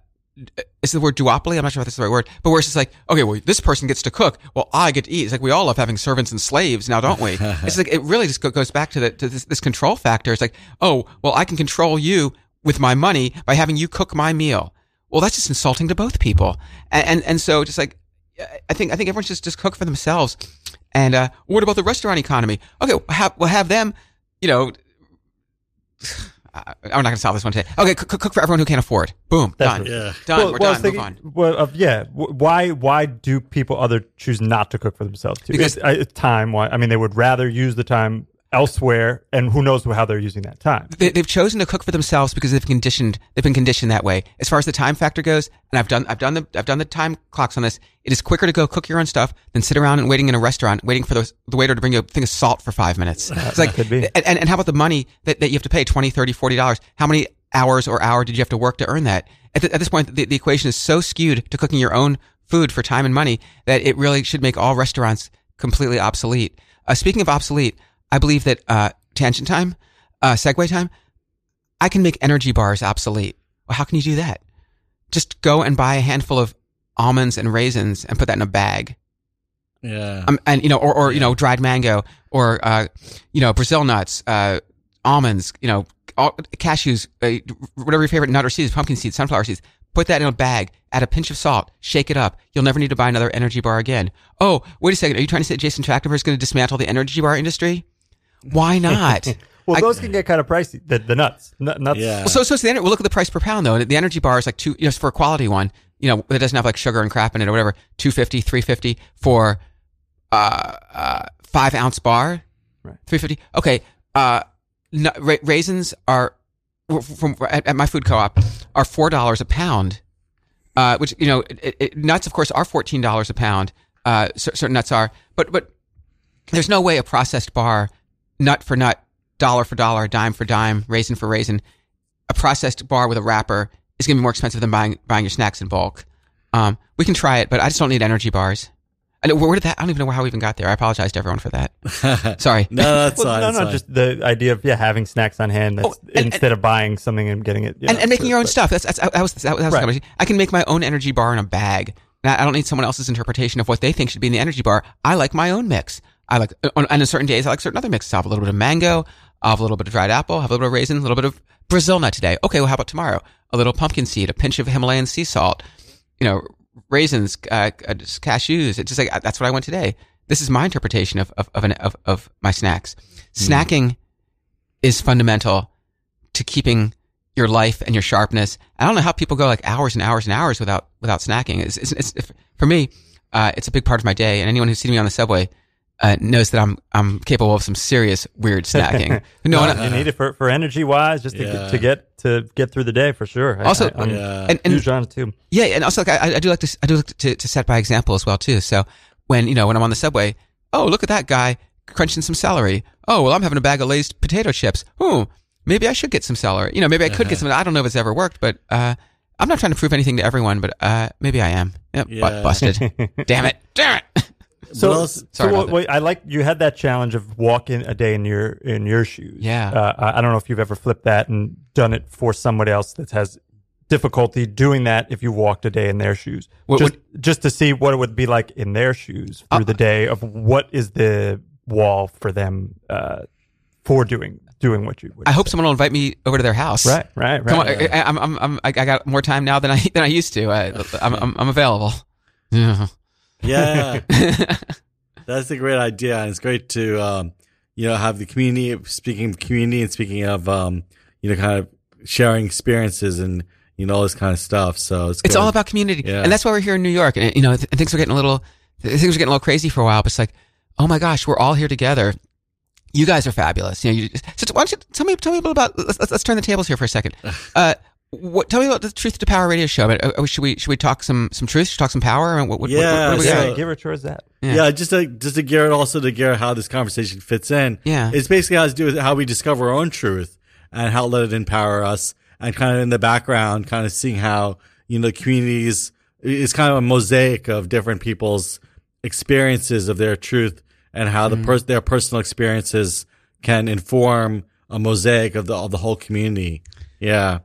is the word duopoly? I'm not sure if that's the right word, but where it's just like, okay, well, this person gets to cook. Well, I get to eat. It's like we all love having servants and slaves now, don't we? it's like, it really just goes back to the, to this, this control factor. It's like, oh, well, I can control you with my money by having you cook my meal. Well, that's just insulting to both people. And, and, and so just like, I think, I think everyone should just cook for themselves. And, uh, what about the restaurant economy? Okay, we'll have, we'll have them, you know, I- I'm not going to solve this one today. Okay, cook, cook for everyone who can't afford. Boom, That's done. Yeah. Done. Well, We're well, done. thinking- Move on. Well, uh, yeah. Why? Why do people other choose not to cook for themselves? Too? Because- It's, uh, it's time. Why? I mean, they would rather use the time elsewhere, and who knows how they're using that time. They, they've chosen to cook for themselves because they've conditioned. They've been conditioned that way. As far as the time factor goes, and I've done, I've done the, I've done the time clocks on this. It is quicker to go cook your own stuff than sit around and waiting in a restaurant, waiting for the, the waiter to bring you a thing of salt for five minutes. It's like. And, and, and how about the money that, that you have to pay 20, 30, 40 dollars? How many hours or hour did you have to work to earn that? At, the, at this point, the, the equation is so skewed to cooking your own food for time and money that it really should make all restaurants completely obsolete. Uh, speaking of obsolete, I believe that, uh, tangent time, uh, segue time, I can make energy bars obsolete. Well, how can you do that? Just go and buy a handful of almonds and raisins and put that in a bag. Yeah. Um, and you know, or, or you know, dried mango, or uh, you know, Brazil nuts, uh, almonds, you know, all, cashews, uh, whatever your favorite nut or seeds, pumpkin seeds, sunflower seeds. Put that in a bag. Add a pinch of salt. Shake it up. You'll never need to buy another energy bar again. Oh, wait a second. Are you trying to say Jason Trachtenberg is going to dismantle the energy bar industry? Why not? Well, I- those can get kind of pricey. The, the nuts, N- nuts. Yeah. Well, so so, so the, ener- well, look at the price per pound though. The energy bar is like two, you know, for a quality one, you know, that doesn't have like sugar and crap in it or whatever. 250, 350 for uh, uh, five ounce bar. Right. 350. Okay. Uh, nu- ra- raisins are from at, at my food co-op are four dollars a pound. Uh, which you know, it, it, nuts of course are fourteen dollars a pound. Uh, certain nuts are, but but there's no way a processed bar, nut for nut, dollar for dollar, dime for dime, raisin for raisin, a processed bar with a wrapper is going to be more expensive than buying buying your snacks in bulk. Um, we can try it, but I just don't need energy bars. I know, where did that? I don't even know how we even got there. I apologize to everyone for that. Sorry. no, that's Well, fine. no, no, fine. just the idea of yeah having snacks on hand that's, Oh, and- instead of buying something and getting it you and, know, and making your own but- stuff. That's, that's that was that was, that was Right. I can make my own energy bar in a bag. I I don't need someone else's interpretation of what they think should be in the energy bar. I like my own mix. I like on, and on certain days I like certain other mixes. I have a little bit of mango, I have a little bit of dried apple, have a little bit of raisin, a little bit of Brazil nut today. Okay, well how about tomorrow? A little pumpkin seed, a pinch of Himalayan sea salt, you know, raisins, uh, uh, cashews. It's just like that's what I want today. This is my interpretation of of of, an, of, of my snacks. Snacking is fundamental to keeping your life and your sharpness. I don't know how people go like hours and hours and hours without without snacking. It's, it's, it's for me, uh, it's a big part of my day. And anyone who's seen me on the subway uh, knows that I'm I'm capable of some serious weird snacking. no, No, and I- you need it for, for energy wise, just to, Yeah. get, to get to get through the day for sure. Also- I, am Yeah. and, and huge on too. Yeah, and also like I, I do like to I do like to, to set by example as well too. So when you know when I'm on the subway, oh look at that guy crunching some celery. Oh well, I'm having a bag of Lay's potato chips. Oh, maybe I should get some celery. You know, maybe I could get some. I don't know if it's ever worked, but uh, I'm not trying to prove anything to everyone, but uh, maybe I am. Yep, Yeah. butt busted. Damn it! Damn it! So, What else- so Sorry about what- wait, I like you had that challenge of walking a day in your in your shoes. Yeah. uh, I I don't know if you've ever flipped that and done it for somebody else that has difficulty doing that if you walked a day in their shoes. What- just just to see what it would be like in their shoes through Uh, the day of what is the wall for them uh, for doing doing what you would. I hope someone will invite me over to their house. Right, right, right. Come on, I, I, I'm, I'm, I'm, I got more time now than I than I used to. I, I'm, I'm, I'm available. Yeah. Yeah, that's a great idea, and it's great to um, you know have the community. Speaking of community, and speaking of um, you know, kind of sharing experiences and you know all this kind of stuff. So it's It's all about community, Yeah. and that's why we're here in New York. And you know, th- things were getting a little, things were getting a little crazy for a while. But it's like, oh my gosh, we're all here together. You guys are fabulous. You know, you, so why don't you tell me, tell me a little about? Let's, let's, let's turn the tables here for a second. Uh, what? Tell me about the Truth to Power radio show. I mean, uh, should we should we talk some some truth? Should we talk some power? And what, what, what- Yeah, what, do we so- yeah, give her towards that. Yeah. Yeah. just to just to gear it also to gear how this conversation fits in. Yeah. it's basically has to do with how we discover our own truth and how let it empower us, and kind of in the background, kind of seeing how you know the communities is kind of a mosaic of different people's experiences of their truth and how Mm-hmm. the pers- their personal experiences can inform a mosaic of the of the whole community. Yeah,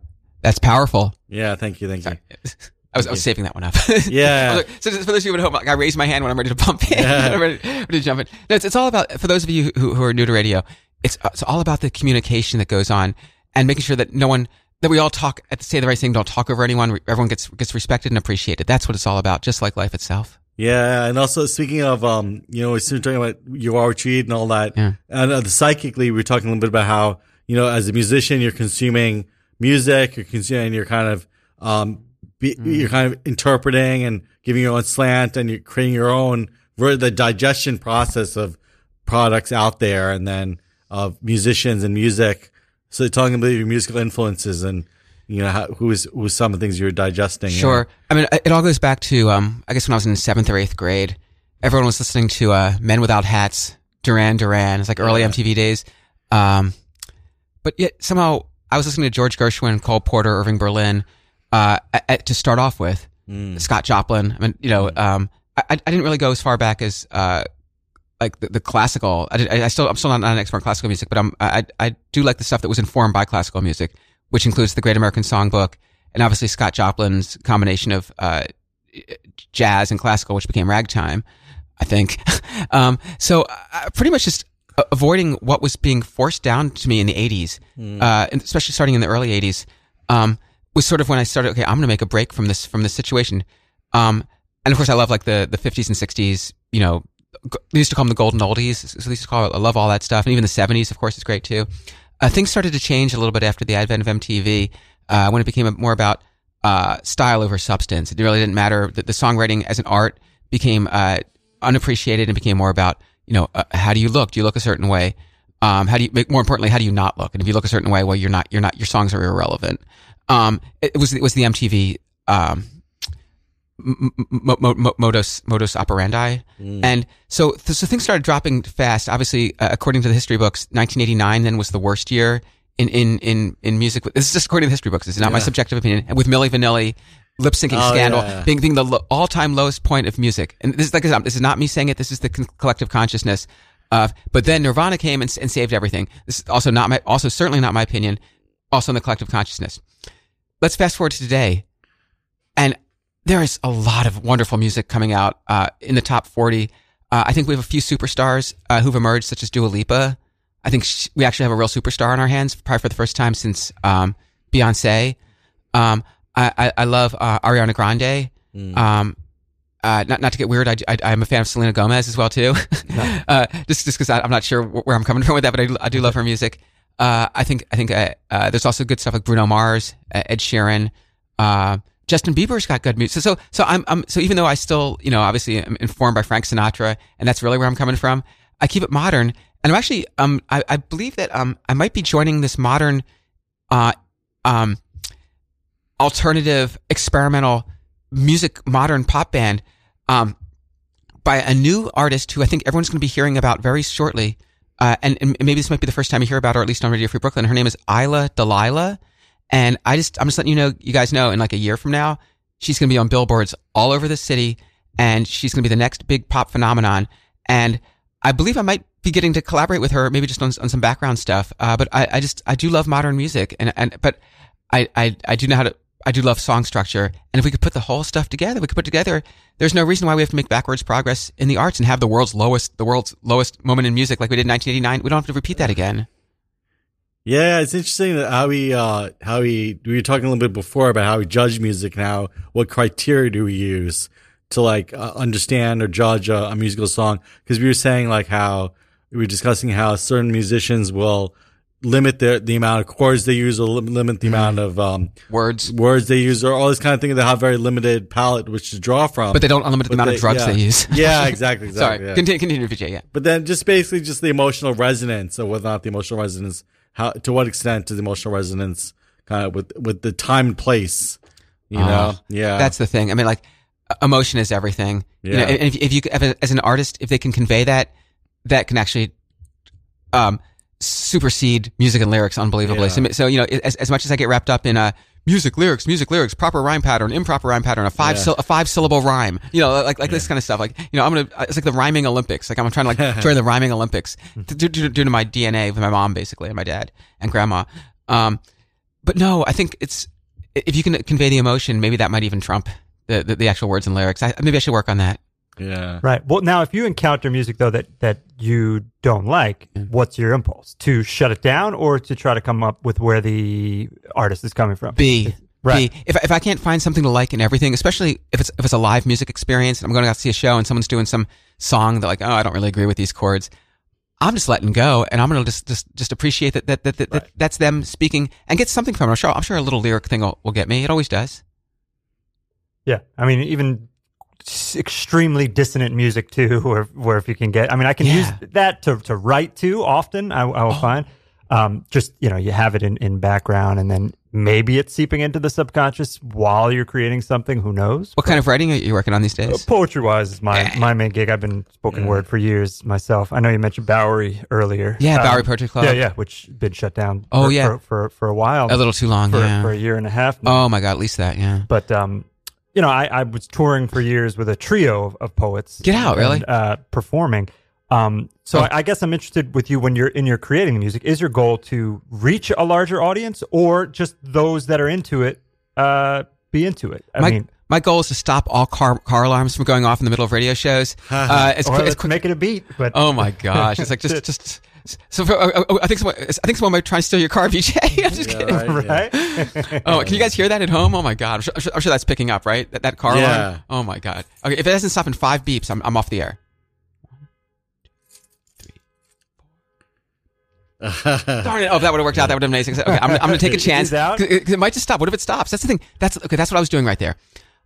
That's powerful. yeah. Thank you, thank you. I was, I was saving that one up. Yeah. Like- so for those of you at home, like I raise my hand when I'm ready to pump in, Yeah. I'm ready, ready to jump in. No, it's, it's all about, for those of you who, who are new to radio, it's, it's all about the communication that goes on and making sure that no one, that we all talk, at the say the right thing, don't talk over anyone. Everyone gets, gets respected and appreciated. That's what it's all about, just like life itself. Yeah, and also speaking of, um, you know, we're talking about you are you retreat and all that. Yeah. And uh, psychically, we were talking a little bit about how, you know, as a musician, you're consuming music, you're consuming, you're kind of, um, be, Mm. you're kind of interpreting and giving your own slant and you're creating your own, the digestion process of products out there and then of musicians and music. So talking about your musical influences and, you know, how, who is, some of the things you're digesting. Sure. I mean, it all goes back to, um, I guess when I was in seventh or eighth grade, everyone was listening to, uh, Men Without Hats, Duran Duran. It's like early Yeah. MTV days. Um, but yet somehow I was listening to George Gershwin, Cole Porter, Irving Berlin, uh, a- a- to start off with. Mm. Scott Joplin. I mean, you know, um, I, I didn't really go as far back as, uh, like the, the classical. I, did, I, I still, I'm still not, not an expert in classical music, but I'm, I, I do like the stuff that was informed by classical music, which includes the Great American Songbook and obviously Scott Joplin's combination of, uh, jazz and classical, which became ragtime, I think. um, so uh, pretty much just avoiding what was being forced down to me in the 80s, uh, especially starting in the early 80s, um, was sort of when I started, okay, I'm going to make a break from this, from this situation. Um, and of course I love like the, the 50s and 60s, you know, they used to call them the golden oldies. So they used to call it, I love all that stuff. And even the 70s, of course, is great too. Uh, things started to change a little bit after the advent of MTV, uh, when it became more about, uh, style over substance. It really didn't matter that the songwriting as an art became, uh, unappreciated and became more about, you know, uh, how do you look? Do you look a certain way? Um, how do you, more importantly, how do you not look? And if you look a certain way, well, you're not, you're not, your songs are irrelevant. Um, it, it was, it was the MTV, um, m- m- mo- modus modus operandi, and so th- so things started dropping fast. Obviously, uh, according to the history books, 1989 then was the worst year in in in in music. This is just according to the history books. This is not my subjective opinion. With Milli Vanilli lip syncing Oh, scandal yeah. being being the lo- all time lowest point of music. And this is like this is not me saying it. This is the con- collective consciousness. Of, but then Nirvana came and, and saved everything. This is also not my, also certainly not my opinion. Also in the collective consciousness. Let's fast forward to today, and there is a lot of wonderful music coming out uh, in the top forty. Uh, I think we have a few superstars uh, who've emerged, such as Dua Lipa. I think sh- we actually have a real superstar on our hands, probably for the first time since um, Beyonce. Um, I, I, I love uh, Ariana Grande. Um, uh, not not to get weird, I, I I'm a fan of Selena Gomez as well too. uh, just just because I'm not sure where I'm coming from with that, but I, do- I do love her music. Uh, I think I think uh, uh, there's also good stuff like Bruno Mars, uh, Ed Sheeran, uh, Justin Bieber's got good music. So so so I'm, I'm so even though I still you know obviously am informed by Frank Sinatra, and that's really where I'm coming from. I keep it modern, and I'm actually um I, I believe that um I might be joining this modern uh um alternative experimental music modern pop band um, by a new artist who I think everyone's going to be hearing about very shortly. Uh, and, and maybe this might be the first time you hear about her, at least on Radio Free Brooklyn. Her name is Isla Delilah. And I just, I'm just letting you know, you guys know, in like a year from now, she's going to be on billboards all over the city and she's going to be the next big pop phenomenon. And I believe I might be getting to collaborate with her, maybe just on, on some background stuff. Uh, but I, I just, I do love modern music and, and, but I, I, I do know how to, I do love song structure. And if we could put the whole stuff together, we could put together, there's no reason why we have to make backwards progress in the arts and have the world's lowest, the world's lowest moment in music like we did in 1989. We don't have to repeat that again. Yeah, it's interesting that how we uh how we we were talking a little bit before about how we judge music now. What criteria do we use to like uh, understand or judge a, a musical song? Because we were saying like how we were discussing how certain musicians will limit their the amount of chords they use or limit the amount of um Words. words they use or all this kind of thing. They have very limited palette which to draw from. But they don't unlimit the amount they- of drugs yeah. they use. Yeah, exactly. Sorry. exactly yeah. Continue, continue, Vijay. Yeah. But then just basically just the emotional resonance or whether or not the emotional resonance, how, to what extent does the emotional resonance kind of with, with the time and place, you know? Oh, Yeah. That's the thing. I mean, like, emotion is everything. You know, Yeah. and if, if you, as an artist, if they can convey that, that can actually, um, supersede music and lyrics unbelievably. Yeah. So, so, you know, as, as much as I get wrapped up in, uh, music, lyrics, music, lyrics, proper rhyme pattern, improper rhyme pattern, a five, Yeah. syll- a five syllable rhyme, you know, like, like this kind of stuff. Like, you know, I'm going to, it's like the rhyming Olympics. Like I'm trying to like join the rhyming Olympics due, due, due to my DNA with my mom, basically, and my dad and grandma. Um, but no, I think it's, if you can convey the emotion, maybe that might even trump the, the, the actual words and lyrics. I, maybe I should work on that. Yeah. Right. Well, now if you encounter music though that that you don't like, what's your impulse? To shut it down or to try to come up with where the artist is coming from? B. Right. B. If, if I can't find something to like in everything, especially if it's if it's a live music experience, and I'm going to see a show and someone's doing some song that like, oh, I don't really agree with these chords. I'm just letting go, and I'm going to just just just appreciate that that, that, that, that that's them speaking and get something from it. I'm sure I'm sure a little lyric thing will, will get me. It always does. Yeah. I mean, even extremely dissonant music too, where where if you can get, I mean, I can use that to to write to. Often, I, I will find. Um, just you know, you have it in in background, and then maybe it's seeping into the subconscious while you're creating something. Who knows? What kind of writing are you working on these days? Poetry wise is my my main gig. I've been spoken word for years myself. I know you mentioned Bowery earlier. Yeah, Um, Bowery Poetry Club. Yeah, yeah, which been shut down. Oh, for, yeah. for, for for a while. A little too long. for, yeah. for a year and a half. now. oh my god, at least that. Yeah. But um, you know, I, I was touring for years with a trio of, of poets. Get out, really? uh, performing. Um, so Oh. I, I guess I'm interested with you when you're in your creating the music. Is your goal to reach a larger audience, or just those that are into it uh, be into it? I my, mean, my goal is to stop all car car alarms from going off in the middle of radio shows. Uh, as, or as quick- make it a beat. But Oh my gosh! It's like just just. So for, uh, uh, I think someone, I think someone might try and steal your car, VJ. I'm just Yeah, kidding. right, yeah. Oh, can you guys hear that at home? Oh my god! I'm sure, I'm sure, I'm sure that's picking up, right? That, that car Yeah. alarm. Oh my god. Okay, if it doesn't stop in five beeps, I'm, I'm off the air. Darn it! Oh, if that would have worked out. That would have been amazing. Okay, I'm, gonna- I'm going to take a chance. out? 'Cause It, 'cause it might just stop. What if it stops? That's the thing. That's okay. That's what I was doing right there.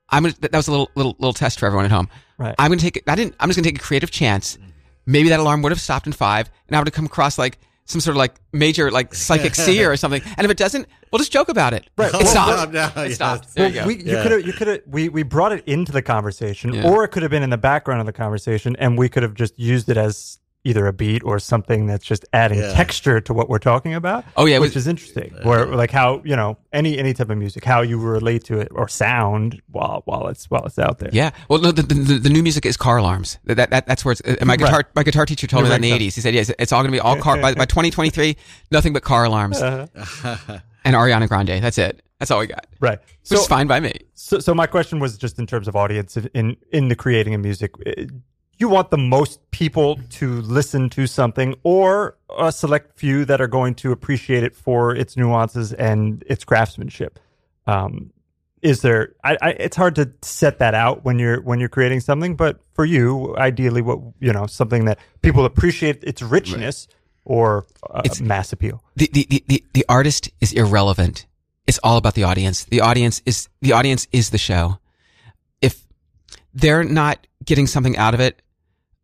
I'm gonna, that was a little little little test for everyone at home. Right. I'm going to take. I didn't. I'm just going to take a creative chance. Maybe that alarm would have stopped in five, and I would have come across like some sort of like major like psychic seer or something. And if it doesn't, we'll just joke about it. Right. It Well, stopped. no, no, it yes. stopped. There you go. We, you Yeah. could have, you could have, we, we brought it into the conversation, Yeah. or it could have been in the background of the conversation, and we could have just used it as either a beat or something that's just adding Yeah. texture to what we're talking about. Oh, yeah, which was- is interesting. Where like how you know any any type of music, how you relate to it or sound while while it's while it's out there. Yeah. Well, no, the, the, the new music is car alarms. That, that, that that's where it's. And my guitar my guitar teacher told me that in the '80s. He said, "Yes, it's all going to be all car by, by 2023. Nothing but car alarms Uh-huh. and Ariana Grande. That's it. That's all we got. Right. Which So is fine by me. So, so my question was just in terms of audience in in the creating of music. You want the most people to listen to something, or a select few that are going to appreciate it for its nuances and its craftsmanship. Um, is there? I, I, it's hard to set that out when you're when you're creating something, but for you, ideally, what you know, something that people appreciate its richness or uh, It's- mass appeal. the, the, the, the, the artist is irrelevant. It's all about the audience. The audience is the audience is the show. If they're not getting something out of it,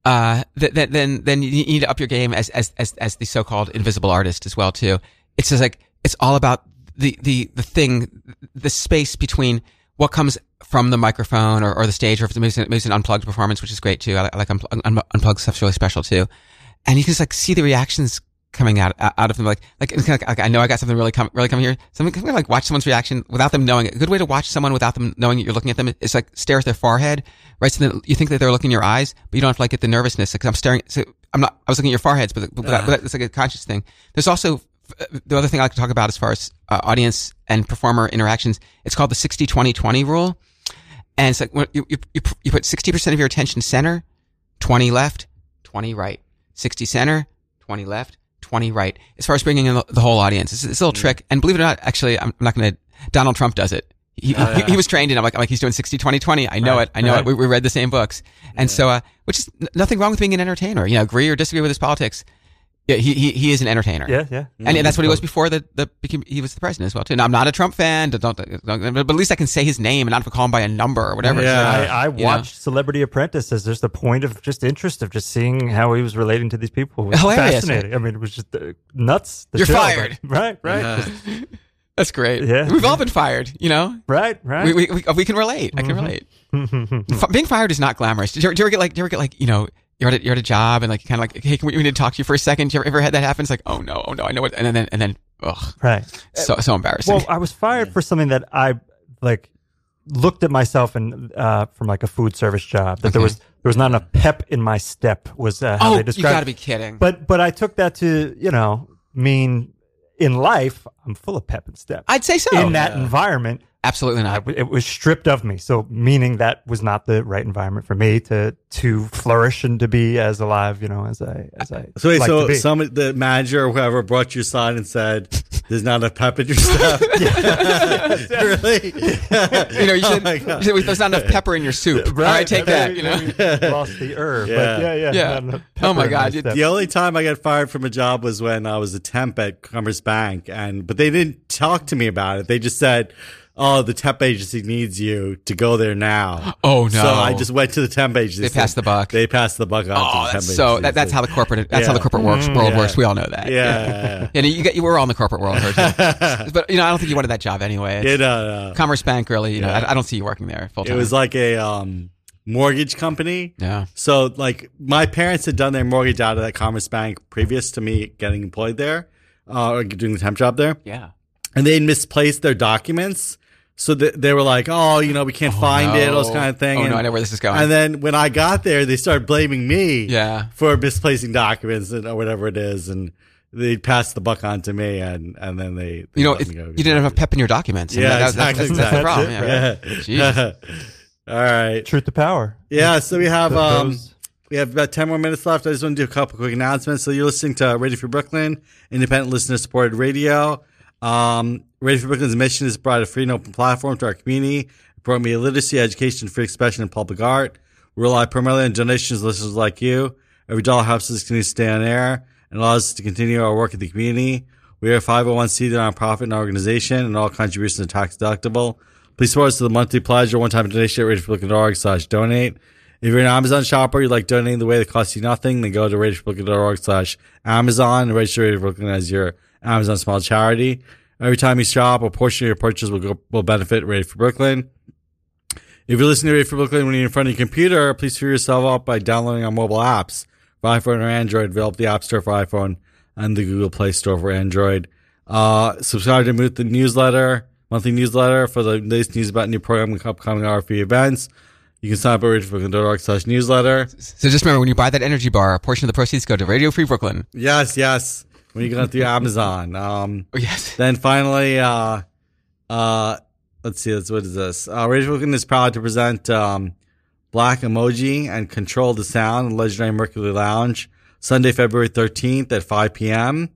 uh, th- th- then then you need to up your game as as as, as the so-called invisible artist as well too. It's just like it's all about the the the thing, the space between what comes from the microphone or, or the stage, or if it's maybe it's an unplugged performance, which is great too. I like, I like unpl- un- unplugged stuff's really special too and you can just like see the reactions coming out out of them. Like, like, like, I know I got something really really coming here. Something kind of like watch someone's reaction without them knowing it. A good way to watch someone without them knowing you're looking at them is like stare at their forehead, right? So that you think that they're looking in your eyes, but you don't have to like get the nervousness. Like I'm staring, so I'm not, I was looking at your foreheads, but, but, that, but it's like a conscious thing. There's also uh, the other thing I like to talk about as far as uh, audience and performer interactions. It's called the 60-20-20 rule. And it's like you, you, you you put 60% of your attention center, 20 left, 20 right. 60 center, 20 left, 20 right. As far as bringing in the, the whole audience, it's, it's a little trick. And believe it or not, actually, I'm not going to, Donald Trump does it. He, he, he was trained in, I'm like, I'm like, he's doing 60, 20, 20. I know Right, it. I know right. it. We, we read the same books. And so, uh, which is n- nothing wrong with being an entertainer. You know, agree or disagree with his politics. Yeah, he, he, he is an entertainer. Yeah, yeah. And that's what he was before the, the became, he was the president as well too. Now I'm not a Trump fan, don't, don't, don't- but at least I can say his name and not have to call him by a number or whatever. Yeah. So, I, I you know. watched Celebrity Apprentice as just a point of just interest of just seeing how he was relating to these people. It was Hilarious. fascinating. I mean, it was just uh, nuts. the You're show, fired. Right, right, Uh, That's great. Yeah. We've all been fired, you know? right, right. We, we, we, we can relate. I can relate. F- being fired is not glamorous. Did you, ever- do you ever get like, do you ever get like, you know, you're at a, you're at a job and like kind of like, hey, can we, we need to talk to you for a second? Do you ever, ever had that happen? It's like, oh no, oh no, I know what, and then, and then, ugh, right. so, so embarrassing. Well, I was fired for something that I like looked at myself and uh, from like a food service job that there was there was not enough pep in my step was uh, how oh, they you described. gotta be kidding. But but I took that to you know mean in life I'm full of pep and step. I'd say so. in that environment, Absolutely not. w- it was stripped of me. So meaning that was not the right environment for me to to flourish and to be as alive, you know, as I as I So wait, like to so be. some the manager or whoever brought you aside and said, "There's not enough pep in your stuff." really? You know, you Oh should, my you should- there's not enough pepper in your soup. All right, take that, you know? Lost the herb. Yeah. But yeah, yeah. Yeah. Oh my God, you- step. The only time I got fired from a job was when I was a temp at Commerce Bank, and but they didn't talk to me about it. They just said, "Oh, the temp agency needs you to go there now." Oh, no. So I just went to the temp agency. They passed the buck. They passed the buck on. to Oh, the temp that's so, that, that's how the corporate, that's how the corporate works, world Yeah. works. We all know that. Yeah. Yeah, you get, you were all in the corporate world, but you know, I don't think you wanted that job anyway. It's- It, uh, Commerce Bank, really, you know, Yeah. I, I don't see you working there full time. it was like a um, mortgage company. yeah. So like my parents had done their mortgage out of that Commerce Bank previous to me getting employed there, uh, or doing the temp job there. Yeah. and they misplaced their documents. So th- they were like, "Oh, you know, we can't find it," those no. kind of thing. Oh, no, I know where this is going. And then when I got there, they started blaming me, Yeah. for misplacing documents and or whatever it is, and they passed the buck on to me, and and then they, they You know, let it, me go. you didn't have pep in your documents. and Yeah, that- that's, exactly, that's, that's the problem. Yeah. Yeah. All right. Truth to power. Yeah. So we have Th- um. We have about 10 more minutes left. I just want to do a couple quick announcements. So you're listening to Radio Free Brooklyn, independent listener supported radio. Um, radio free Brooklyn's mission is to provide a free and open platform to our community, promote media literacy, education, free expression, and public art. We rely primarily on donations, listeners like you. Every dollar helps us continue to stay on air and allows us to continue our work in the community. We are a 501c nonprofit and organization, and all contributions are tax deductible. Please support us with a monthly pledge or one-time donation at radiofreebrooklyn.org slash donate. If you're an Amazon shopper, you like donating the way that costs you nothing, then go to radiofreebrooklyn.org slash Amazon and register Radio Brooklyn as your Amazon small charity. Every time you shop, a portion of your purchase will go, will benefit Radio Free Brooklyn. If you're listening to Radio Free Brooklyn when you're in front of your computer, please free yourself up by downloading our mobile apps. for iPhone or Android. At the App Store for iPhone and the Google Play Store for Android. Uh, subscribe to the newsletter, monthly newsletter for the latest news about new programming, upcoming RFB events. You can sign up at radiofreebrooklyn.org slash newsletter. So just remember, when you buy that energy bar, a portion of the proceeds go to Radio Free Brooklyn. Yes, yes. When you go through Amazon. Um, Oh, yes. Then finally, uh, uh, let's see, let's, what is this? Uh, Radio Brooklyn is proud to present um, Black Emoji and Control the Sound in Legendary Mercury Lounge Sunday, February 13th at 5 p.m.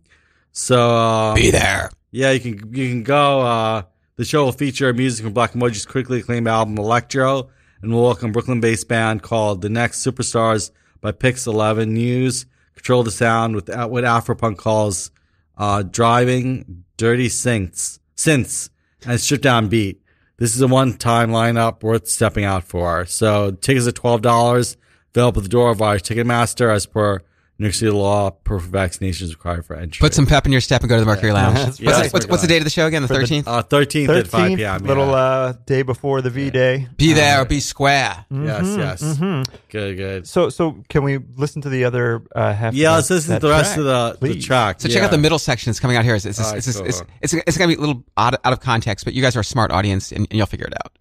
So, uh, Be there. yeah, you can you can go. Uh, the show will feature music from Black Emoji's critically acclaimed album Electro, and we'll welcome Brooklyn-based band called The Next Superstars by Pix Eleven News. Control the sound with uh, what Afropunk calls uh, driving dirty synths, synths, and stripped down beat. This is a one-time lineup worth stepping out for. So tickets are twelve dollars. Available at the door of via Ticketmaster as per New York City law. Proof of vaccination is required for entry. Put some pep in your step and go to the Mercury Lounge. What's, Yeah. the, what's, what's the date of the show again? The For the- 13th? Uh, 13th, at 5 13th, p.m. little yeah. uh, day before the V Day. be there or be square. yes, Mhm, yes. mhm. Good, good. So, so can we listen to the other uh, half? Yeah, let's listen to the rest track, of the, the track. So check out the middle section. It's coming out here. It's, it's, it's, right, it's, cool. it's, it's, it's going to be a little out, out of context, but you guys are a smart audience and, and you'll figure it out.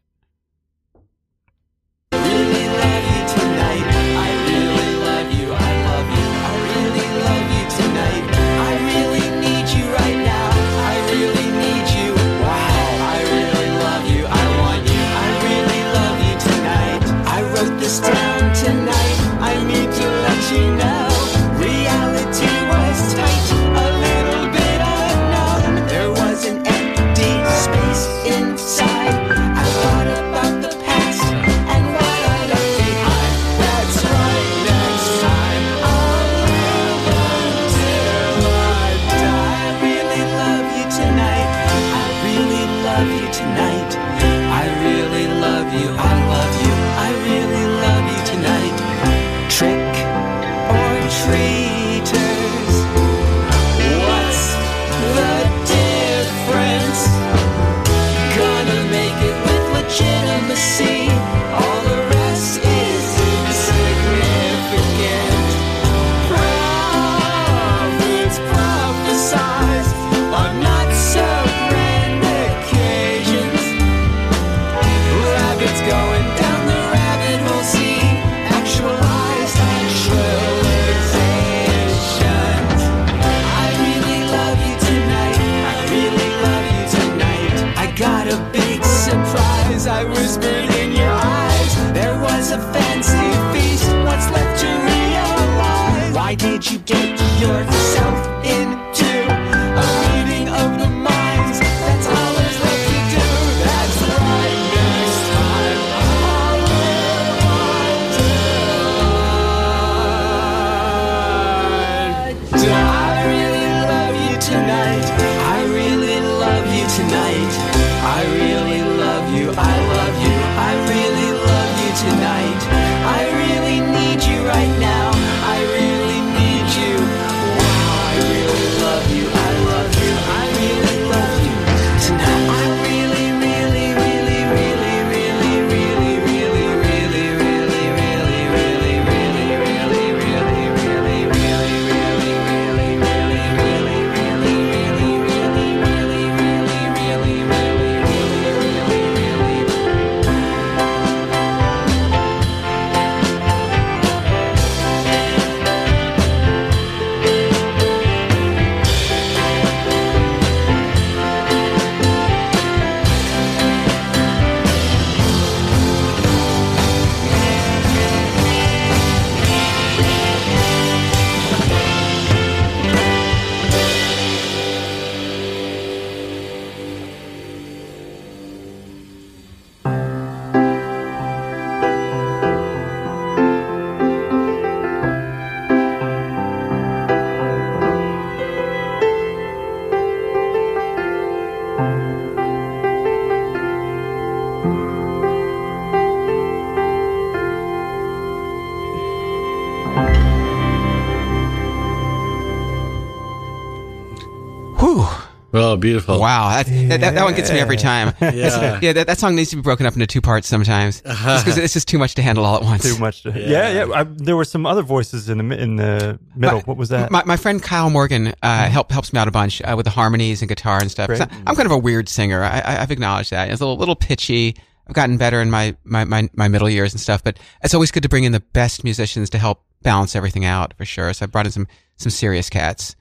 Beautiful. Wow, that, that, that, that one gets me every time. Yeah. yeah, that, that song needs to be broken up into two parts sometimes because it's just too much to handle all at once. Too much. To, Yeah. yeah, yeah. I, there were some other voices in the in the middle. My- what was that? My, my friend Kyle Morgan uh, help, helps me out a bunch uh, with the harmonies and guitar and stuff. Great. 'Cause I, am kind of a weird singer. I, I, I've acknowledged that. It's a little, little pitchy. I've gotten better in my, my, my, my middle years and stuff, but it's always good to bring in the best musicians to help balance everything out for sure. So I brought in some some serious cats.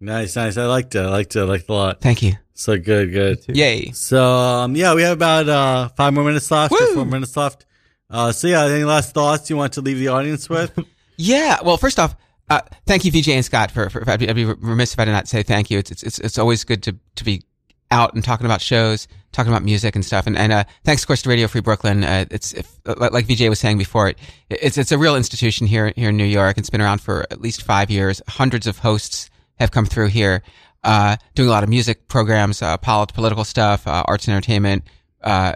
Nice, nice. I liked it. I liked it. I liked it a lot. Thank you. So good, good. Yay. So um, yeah, we have about uh, five more minutes left. or Woo! Four minutes left. Uh, so yeah, any last thoughts you want to leave the audience with? Yeah. Well, first off, uh, thank you, VJ and Scott, for, for I'd, be, I'd be remiss if I did not say thank you. It's, it's, it's, it's always good to, to be out and talking about shows, talking about music and stuff. And, and, uh, thanks, of course, to Radio Free Brooklyn. Uh, it's, if, like like VJ was saying before, it, it's, it's a real institution here, here in New York. It's been around for at least five years. Hundreds of hosts have come through here, uh, doing a lot of music programs, uh, pol- political stuff, uh, arts and entertainment, uh,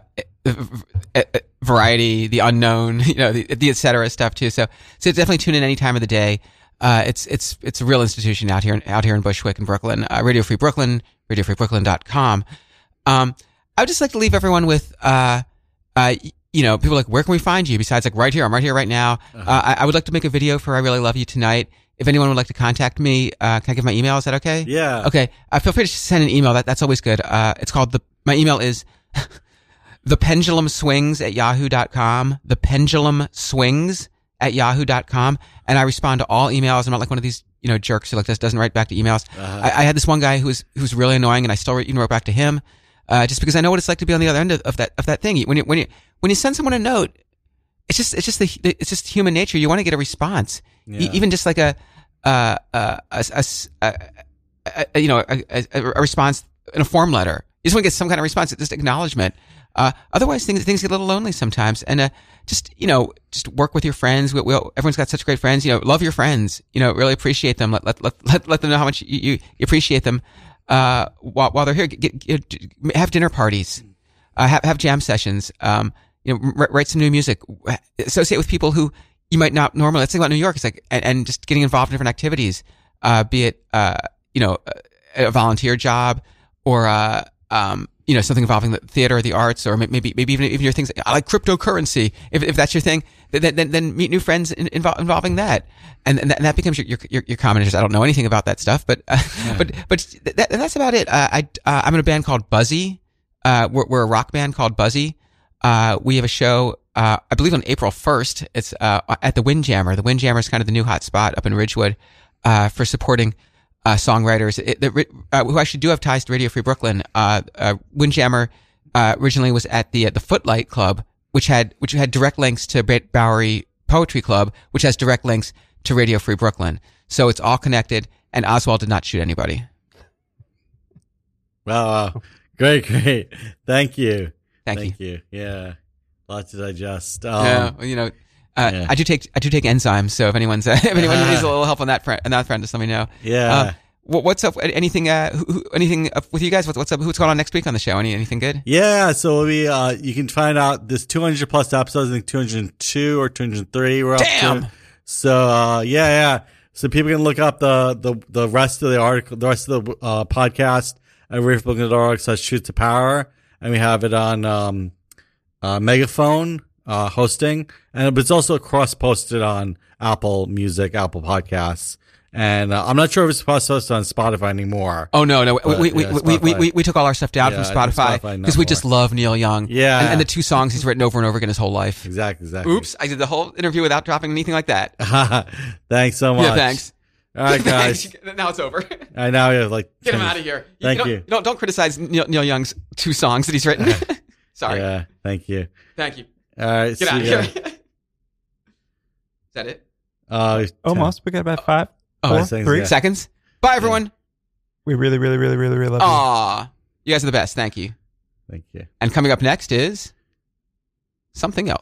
variety, the unknown, you know, the, the et cetera stuff too. So, so definitely tune in any time of the day. Uh, it's, it's, it's a real institution out here, out here in Bushwick in Brooklyn. Uh, Radio Free Brooklyn, radiofreebrooklyn.com. Um, I would just like to leave everyone with, uh, uh, you know, people like, where can we find you? Besides like right here, I'm right here right now. Uh, I, I would like to make a video for I Really Love You Tonight. If anyone would like to contact me, uh, can I give my email? Is that okay? Yeah. Okay. Uh, feel free to send an email. That, that's always good. Uh, it's called the, my email is the pendulum swings at yahoo.com. The pendulum swings at yahoo.com. And I respond to all emails. I'm not like one of these, you know, jerks who like this doesn't write back to emails. I, I had this one guy who was, who was really annoying and I still even wrote back to him. Uh, just because I know what it's like to be on the other end of, of that, of that thing. When you, when you, when you send someone a note, it's just, it's just the, it's just human nature. You want to get a response. Yeah. even just like a, uh, uh, a, a, a, a, you know, a, response in a form letter. You just want to get some kind of response, just acknowledgement. Uh, otherwise, things things get a little lonely sometimes, and uh, just you know, just work with your friends. We, we, everyone's got such great friends. You know, love your friends. You know, really appreciate them. Let let let, let, let them know how much you, you, appreciate them. Uh, while while they're here, get, get, get- have dinner parties, uh, have have jam sessions. Um, you know, write, write some new music. Associate with people who you might not normally. Let's think about New York. It's like and, and just getting involved in different activities. Uh, be it uh, you know, a, a volunteer job or uh, um, you know, something involving the theater or the arts, or maybe maybe even even your things. I like cryptocurrency. If, if that's your thing, then then, then meet new friends in, invol- involving that, and and that, and that becomes your your your, your common interest. I don't know anything about that stuff, but uh, but but that, that's about it. Uh, I uh, I'm in a band called Buzzy. Uh, we're, we're a rock band called Buzzy. Uh, we have a show, uh, I believe on April 1st. It's, uh, at the Windjammer. The Windjammer is kind of the new hot spot up in Ridgewood, uh, for supporting, uh, songwriters it, the, uh, who actually do have ties to Radio Free Brooklyn. Windjammer, originally was at the, the Footlight Club, which had, which had direct links to Brett Bowery Poetry Club, which has direct links to Radio Free Brooklyn. So it's all connected and Oswald did not shoot anybody. Wow, wow. Great, great. Thank you. Thank, you. you. Yeah. Lots to digest. Um, Yeah, well, you know, uh, yeah. I do take I do take enzymes. So if anyone's uh, if anyone needs a little help on that front, on that front, just let me know. Yeah. What, what's up? Anything? Uh, who, anything up with you guys? What's, what's up? What's going on next week on the show? Any anything good? Yeah, so we uh you can find out this 200 plus episodes, I think 202 or 203 we're up Damn. to. So uh yeah, yeah. So people can look up the the the rest of the article, the rest of the uh podcast at reefbooking.org slash truth to power, and we have it on um uh Megaphone uh hosting, and it's also cross posted on Apple Music, Apple Podcasts. And uh, I'm not sure if it's cross posted on Spotify anymore. Oh no, no, But, we, we, yeah, we, we, we, we, took all our stuff down Yeah, from Spotify Spotify, because we just love Neil Young. Yeah. and, and the two songs he's written over and over again his whole life. Exactly, exactly. Oops, I did the whole interview without dropping anything like that. thanks so much. Yeah, thanks. All right, guys. Now it's over. I know you have like Get him out of here. Thank don't, you. Don't, don't criticize Neil, Neil Young's two songs that he's written. Sorry. Yeah, thank you. Thank you. All right, Get see out of here. Is that it? Uh, Almost. We got about five, Oh, four, seconds, three. yeah. Seconds. Bye, everyone. We really, really, really, really, really love you. Aw. You guys are the best. Thank you. Thank you. And coming up next is something else.